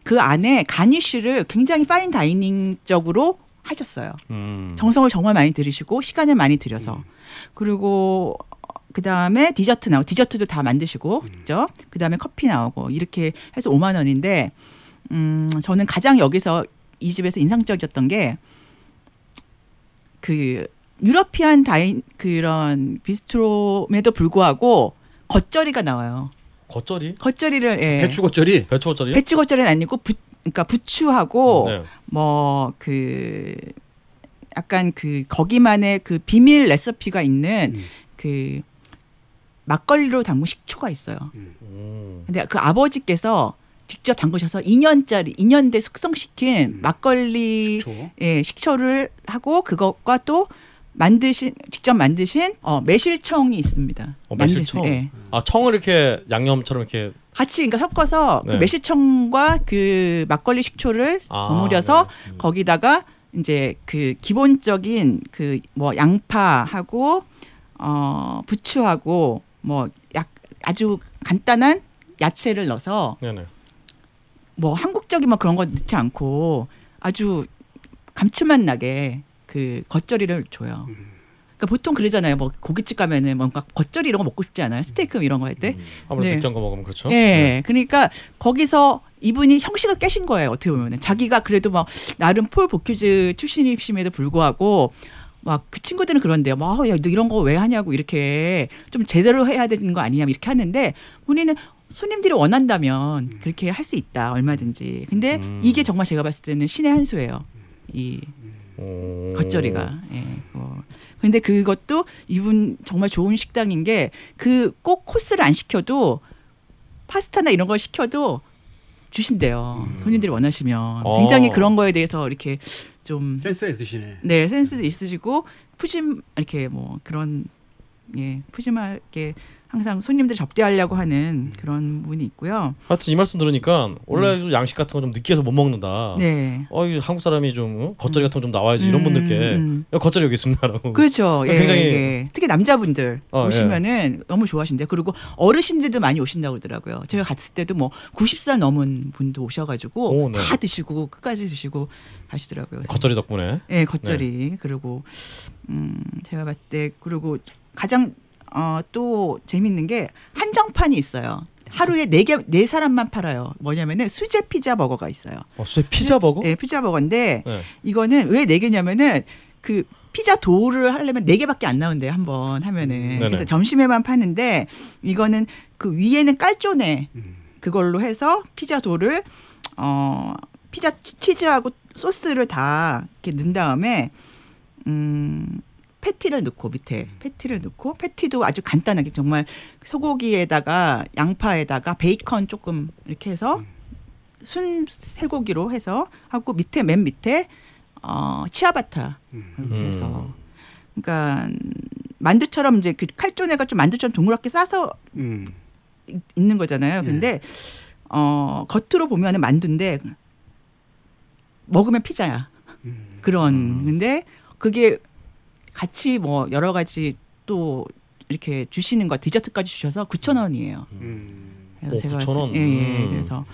그 안에 가니쉬를 굉장히 파인 다이닝적으로 하셨어요. 음. 정성을 정말 많이 들이시고 시간을 많이 들여서 그리고 그 다음에 디저트 나오고 디저트도 다 만드시고 그죠? 그 다음에 커피 나오고 이렇게 해서 5만 원인데 음 저는 가장 여기서 이 집에서 인상적이었던 게 그 유러피안 다인 그런 비스트로에도 불구하고 겉절이가 나와요. 겉절이? 겉절이를 예. 배추 겉절이 배추 겉절이요? 배추 겉절이는 아니고 부, 그러니까 부추하고 네. 뭐그 약간 그 거기만의 그 비밀 레시피가 있는 음. 그 막걸리로 담근 식초가 있어요. 음. 근데 그 아버지께서 직접 담그셔서 2년짜리 2년 대 숙성시킨 막걸리 그렇죠. 예, 식초를 하고 그것과 또 만드신 직접 만드신 어, 매실청이 있습니다. 어, 만드신- 매실청? 예. 아 청을 이렇게 양념처럼 이렇게 같이 그러니까 섞어서 네. 그 매실청과 그 막걸리 식초를 아, 버무려서 네. 음. 거기다가 이제 그 기본적인 그 뭐 양파하고 어 부추하고 뭐 약 아주 간단한 야채를 넣어서 네네. 뭐 한국적인 뭐 그런 거 넣지 않고 아주 감칠맛 나게 그 겉절이를 줘요. 그러니까 보통 그러잖아요. 뭐 고깃집 가면은 뭔가 겉절이 이런 거 먹고 싶지 않아요? 스테이크 이런 거 할 때. 아무래도 네. 느끼한 거 먹으면 그렇죠. 예. 그러니까 거기서 이분이 형식을 깨신 거예요. 어떻게 보면은 자기가 그래도 막 나름 폴 보큐즈 출신이심에도 불구하고 막 그 친구들은 그런데요. 막 야, 너 이런 거 왜 하냐고 이렇게 좀 제대로 해야 되는 거 아니냐 이렇게 하는데 본인은 손님들이 원한다면 그렇게 할 수 있다 얼마든지. 근데 음. 이게 정말 제가 봤을 때는 신의 한 수예요. 이 오. 겉절이가. 예. 어. 근데 그것도 이분 정말 좋은 식당인 게 그 꼭 코스를 안 시켜도 파스타나 이런 걸 시켜도 주신대요. 손님들이 원하시면. 어. 굉장히 그런 거에 대해서 이렇게 좀 센스가 있으시네. 네, 센스도 있으시고 푸짐 이렇게 뭐 그런 예, 푸짐하게 항상 손님들 접대하려고 하는 그런 분이 있고요. 하여튼 이 말씀 들으니까 원래 좀 양식 같은 거 좀 느끼해서 못 먹는다. 음. 네. 어, 이 한국 사람이 좀 어? 겉절이 같은 거 좀 나와야지 이런 분들께 음. 야, 겉절이 여기 있습니다라고. 그렇죠. 예, 굉장히- 예. 특히 남자분들 어, 오시면은 너무 좋아하신대요. 그리고 어르신들도 많이 오신다고 그러더라고요. 제가 갔을 때도 뭐 90살 넘은 분도 오셔가지고 오, 네. 다 드시고 끝까지 드시고 가시더라고요. 겉절이 덕분에. 예, 겉절이 그리고 음 제가 봤을 때 그리고 가장 어 또 재밌는 게 한정판이 있어요. 하루에 네 개 네 사람만 팔아요. 뭐냐면은 수제 피자 버거가 있어요. 어, 수제 피자 버거? 예, 피자 버거인데 네. 이거는 왜 네 개냐면은 그 피자 도우를 하려면 네 개밖에 안 나온대요 한 번 하면은 음, 네네. 그래서 점심에만 파는데 이거는 그 위에는 깔쪼네 그걸로 해서 피자 도를 어 피자 치- 치즈하고 소스를 다 이렇게 넣은 다음에 음 패티를 넣고 밑에 패티를 넣고 패티도 아주 간단하게 정말 소고기에다가 양파에다가 베이컨 조금 이렇게 해서 순 쇠고기로 해서 하고 밑에 맨 밑에 어 치아바타 이렇게 음. 해서 그러니까 만두처럼 이제 그 칼조네가 좀 만두처럼 동그랗게 싸서 음. 이- 있는 거잖아요. 네. 근데 어 겉으로 보면은 만두인데 먹으면 피자야. 음. 그런 근데 그게 같이 뭐 여러 가지 또 이렇게 주시는 거 디저트까지 주셔서 9천 원이에요. 음. 그래서 오, 제가 9,000원? 예, 예. 음. 그래서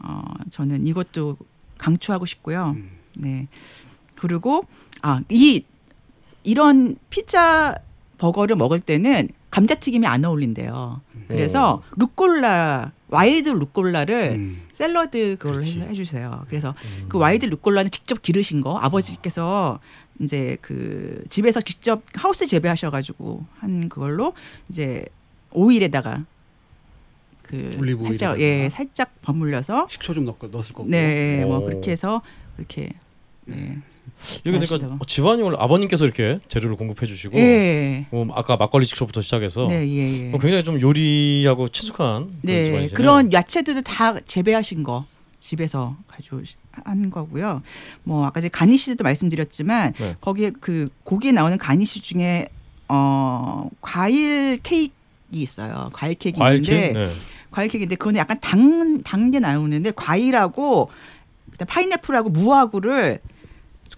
어 저는 이것도 강추하고 싶고요. 음. 네. 그리고 아, 이 이런 피자 버거를 먹을 때는 감자튀김이 안 어울린대요. 그래서 루꼴라 wild 루꼴라를 음. 샐러드 그걸 그렇지. 해 주세요. 그래서 그 wild 루꼴라는 직접 기르신 거 아버지께서 이제 그 집에서 직접 하우스 재배하셔가지고 한 그걸로 이제 오일에다가 그 살짝 오일에다가. 예 살짝 버물려서 식초 좀 넣, 넣었을 거고. 네뭐 오. 그렇게 해서 이렇게 네. 여기 맛있다고. 그러니까 집안이 원래 아버님께서 이렇게 재료를 공급해 주시고 예. 뭐 아까 막걸리 직접부터 시작해서 네, 예, 예. 어, 굉장히 좀 요리하고 친숙한 그런 네, 집안이시네요. 그런 야채들도 다 재배하신 거 집에서 가져한 거고요. 뭐 아까 제가 가니시도 말씀드렸지만 네. 거기에 그 고기에 나오는 가니시 중에 어 과일 케이크 이 있어요. 과일 케이크 과일 있는데? 네. 과일 케이크인데 그거는 약간 단게 나오는데 과일하고 그다음 파인애플하고 무하고를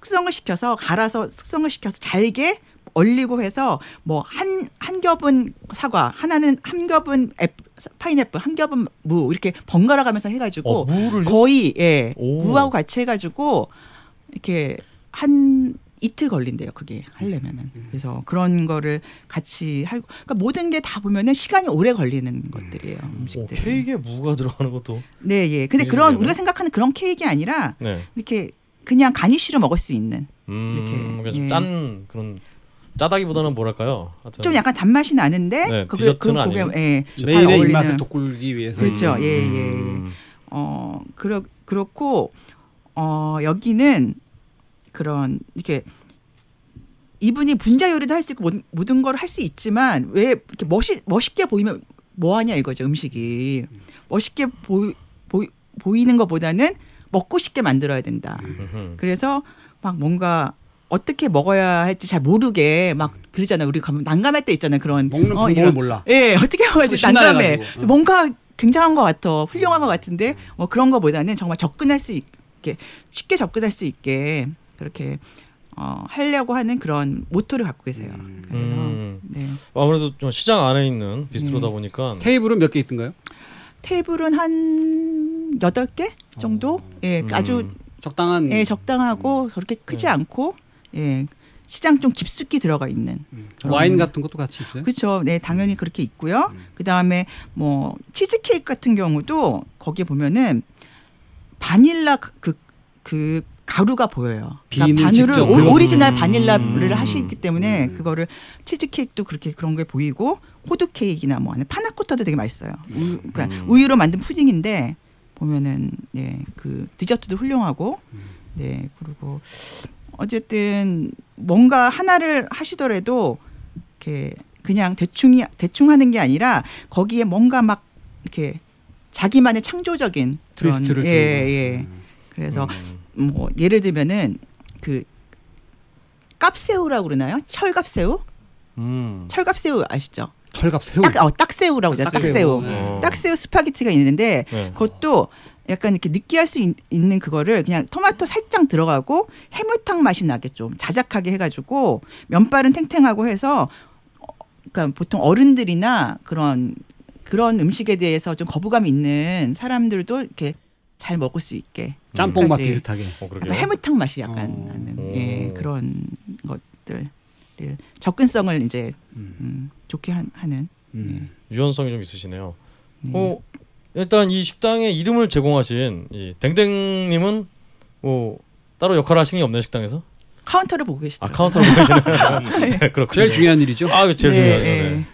숙성을 시켜서 갈아서 숙성을 시켜서 잘게 얼리고 해서 뭐 한 한 겹은 사과 하나는 한 겹은 애, 파인애플 한 겹은 무 이렇게 번갈아 가면서 해가지고 어, 거의 예 오. 무하고 같이 해가지고 이렇게 한 이틀 걸린대요 그게 하려면은 그래서 그런 거를 같이 하고 그러니까 모든 게 다 보면은 시간이 오래 걸리는 것들이에요 오, 음식들 케이크에 무가 들어가는 것도 네예 근데 이 그런? 우리가 생각하는 그런 케이크 아니라 네. 이렇게 그냥 가니쉬로 먹을 수 있는 음, 이렇게, 그래서 예. 짠 그런 짜다기보다는 뭐랄까요? 하여튼 좀 약간 단맛이 나는데 네, 그게 디저트는 그게 아니에요. 예, 어울리는 입맛을 돋굴기 위해서. 그렇죠. 예, 예. 음. 어 그렇 그렇고 어 여기는 그런 이렇게 이분이 분자 요리도 할 수 있고 모든, 모든 걸 할 수 있지만 왜 이렇게 멋이 멋있게 보이면 뭐 하냐 이거죠 음식이 멋있게 보이 보이 보이는 것보다는 먹고 싶게 만들어야 된다. 음흠. 그래서 막 뭔가 어떻게 먹어야 할지 잘 모르게 막 그러잖아요. 우리 가면 난감할 때 있잖아요. 그런 먹는 어, 방법을 이런- 몰라. 예, 어떻게 먹어야지 난감해. 어. 뭔가 굉장한 것 같아, 훌륭한 것 같은데 뭐 그런 거보다는 정말 접근할 수 있게 쉽게 접근할 수 있게 그렇게 어, 하려고 하는 그런 모토를 갖고 계세요. 그래서 음. 네. 아무래도 좀 시장 안에 있는 비스트로다 음. 보니까 테이블은 몇 개 있던가요? 테이블은 한 여덟 개 정도? 예, 음. 아주 적당한 예, 적당하고 그렇게 크지 않고 예. 시장 좀 깊숙이 들어가 있는. 와인 같은 것도 같이 있어요. 그렇죠. 네, 당연히 그렇게 있고요. 음. 그 다음에 뭐 치즈 케이크 같은 경우도 거기에 보면은 바닐라 그그 가루가 보여요. 그러니까 바닐라를 오- 오리지널 음. 바닐라를 음. 하시기 때문에 음. 그거를 치즈 케이크도 그렇게 그런 게 보이고 호두 케이크나 뭐 안에 파나코타도 되게 맛있어요. 우유, 그러니까 음. 우유로 만든 푸딩인데 보면은 예, 그 디저트도 훌륭하고 음. 네 그리고 어쨌든 뭔가 하나를 하시더라도 이렇게 그냥 대충이 대충 하는 게 아니라 거기에 뭔가 막 이렇게 자기만의 창조적인 그런 트위스트를 예. 예. 음. 그래서 음. 뭐 예를 들면은 그 깝새우라고 그러나요? 철갑새우? 음. 철갑새우 아시죠? 철갑 새우. 딱, 어, 딱새우라고 그러죠. 딱새우. 네. 어. 딱새우 스파게티가 있는데 네. 그것도 약간 이렇게 느끼할 수 있, 는 그거를 그냥 토마토 살짝 들어가고 해물탕 맛이 나게 좀 자작하게 해가지고 면발은 탱탱하고 해서 어, 그러니까 보통 어른들이나 그런 그런 음식에 대해서 좀 거부감 있는 사람들도 이렇게 잘 먹을 수 있게 짬뽕 맛. 비슷하게. 어, 해물탕 맛이 약간 어. 나는 오. 예, 그런 것들 접근성을 이제 음. 음, 좋게 한- 하는 음. 유연성이 좀 있으시네요. 음. 어, 일단 이 식당의 이름을 제공하신 이 댕댕님은 뭐 따로 역할 하시는 게 없나요 식당에서? 카운터를 보고 아 계시더라고요. 카운터로 보시나요? 네, 그렇군요. 제일 중요한 일이죠. 아, 이거 제일 네, 중요하죠. 네. 네.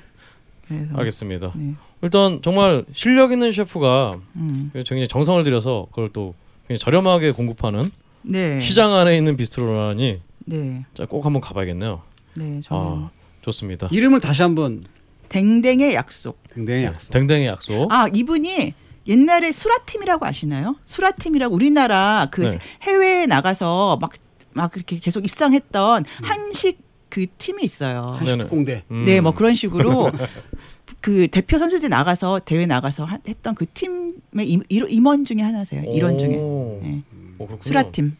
그래서 알겠습니다. 네. 일단 정말 실력 있는 셰프가 음. 굉장히 정성을 들여서 그걸 또 굉장히 저렴하게 공급하는 네. 시장 안에 있는 비스트로라니 네. 자, 꼭 한번 가봐야겠네요. 네. 저는 아 좋습니다. 이름을 다시 한번 댕댕의 약속. 굉장히 약속. 댕댕의 약속. 아 이분이 옛날에 수라팀이라고 아시나요? 수라팀이라고 우리나라 그 네. 해외에 나가서 막막 그렇게 계속 입상했던 한식 그 팀이 있어요. 한식 공대. 음. 네, 뭐 그런 식으로 그 대표 선수들 나가서 대회 나가서 하- 했던 그 팀의 임, 임- 임원 중에 하나세요. 일원 중에. 오. 네. 오. 수라팀.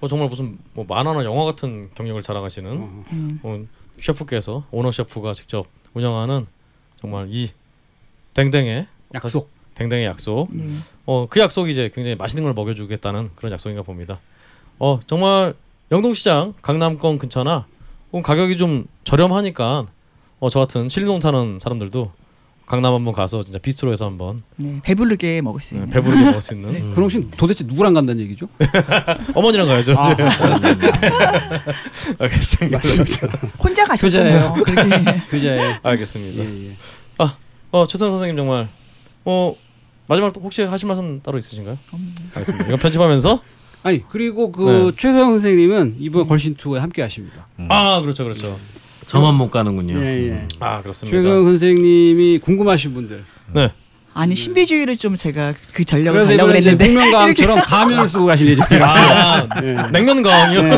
어, 정말 무슨 뭐 만화나 영화 같은 경력을 자랑하시는 어. 음. 어, 셰프께서 오너 셰프가 직접 운영하는 정말 이 댕댕의 약속. 댕댕의 약속. 네. 어, 그 약속이 이제 굉장히 맛있는 걸 먹여주겠다는 그런 약속인가 봅니다. 어, 정말 영동시장 강남권 근처나 가격이 좀 저렴하니까 어, 저 같은 신림동 타는 사람들도 강남 한번 가서 진짜 비스트로에서 한번 네. 배부르게 먹을 수 네, 있는. 배부르게 먹을 수 있는 *laughs* 음. 그럼 혹시 도대체 누구랑 간다는 얘기죠? *laughs* 어머니랑 가야죠. 아. *laughs* 알겠습니다. 혼자. 그렇게. 그자예요. 알겠습니다. 예, 예. 어, 최선 선생님 정말 어 마지막 또 혹시 하실 말씀 따로 있으신가요? 알겠습니다. 이거 편집하면서 아니 그리고 그 네. 최소영 선생님은 이번 걸신 투어에 함께 하십니다. 아 그렇죠 그렇죠. 저만 못 가는군요. 예, 예. 아 그렇습니다. 최소영 선생님이 궁금하신 분들. 네. 아니 신비주의를 좀 제가 그 그래서 가려고 이번에 이제 그랬는데 복면가왕처럼 *laughs* 가면을 쓰고 가실 예정이에요. 아 예. 냉면 강이요. 네.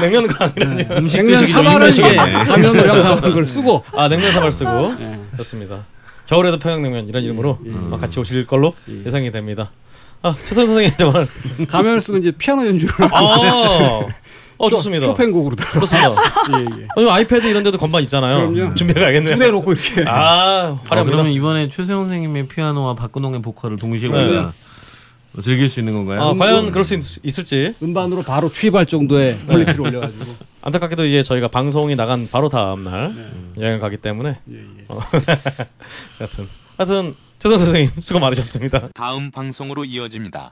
냉면 강이라뇨. *laughs* 음식 냉면 드시기 좀 사발은 이게 힘드시겠네. 가면으로 항상 그걸 쓰고. 아 냉면 사발 쓰고 예. 좋습니다. 겨울에도 평양냉면 이런 이름으로 예. 아, 같이 오실 걸로 예. 예상이 됩니다. 아 최선 선생님 정말 가면을 쓰고 이제 피아노 연주를 아, 어 좋습니다. 쇼팽곡으로다가. 좋습니다. *laughs* 예, 예. 아니 아이패드 이런 데도 건반 있잖아요. 그럼요. 준비해 가야겠네요. 두대 놓고 이렇게. 아 어, 화려합니다. 그러면 이번에 최세영 선생님의 피아노와 박근홍의 보컬을 동시에 네. 우리가 즐길 수 있는 건가요? 아, 과연 그럴 수 있, 있을지 음반으로 바로 취입할 정도의 quality를 올려가지고. *laughs* 안타깝게도 이게 저희가 방송이 나간 바로 다음 날 네. 여행을 가기 때문에 예, 예. *laughs* 하여튼 하여튼 최선 선생님 수고 많으셨습니다. 다음 방송으로 이어집니다.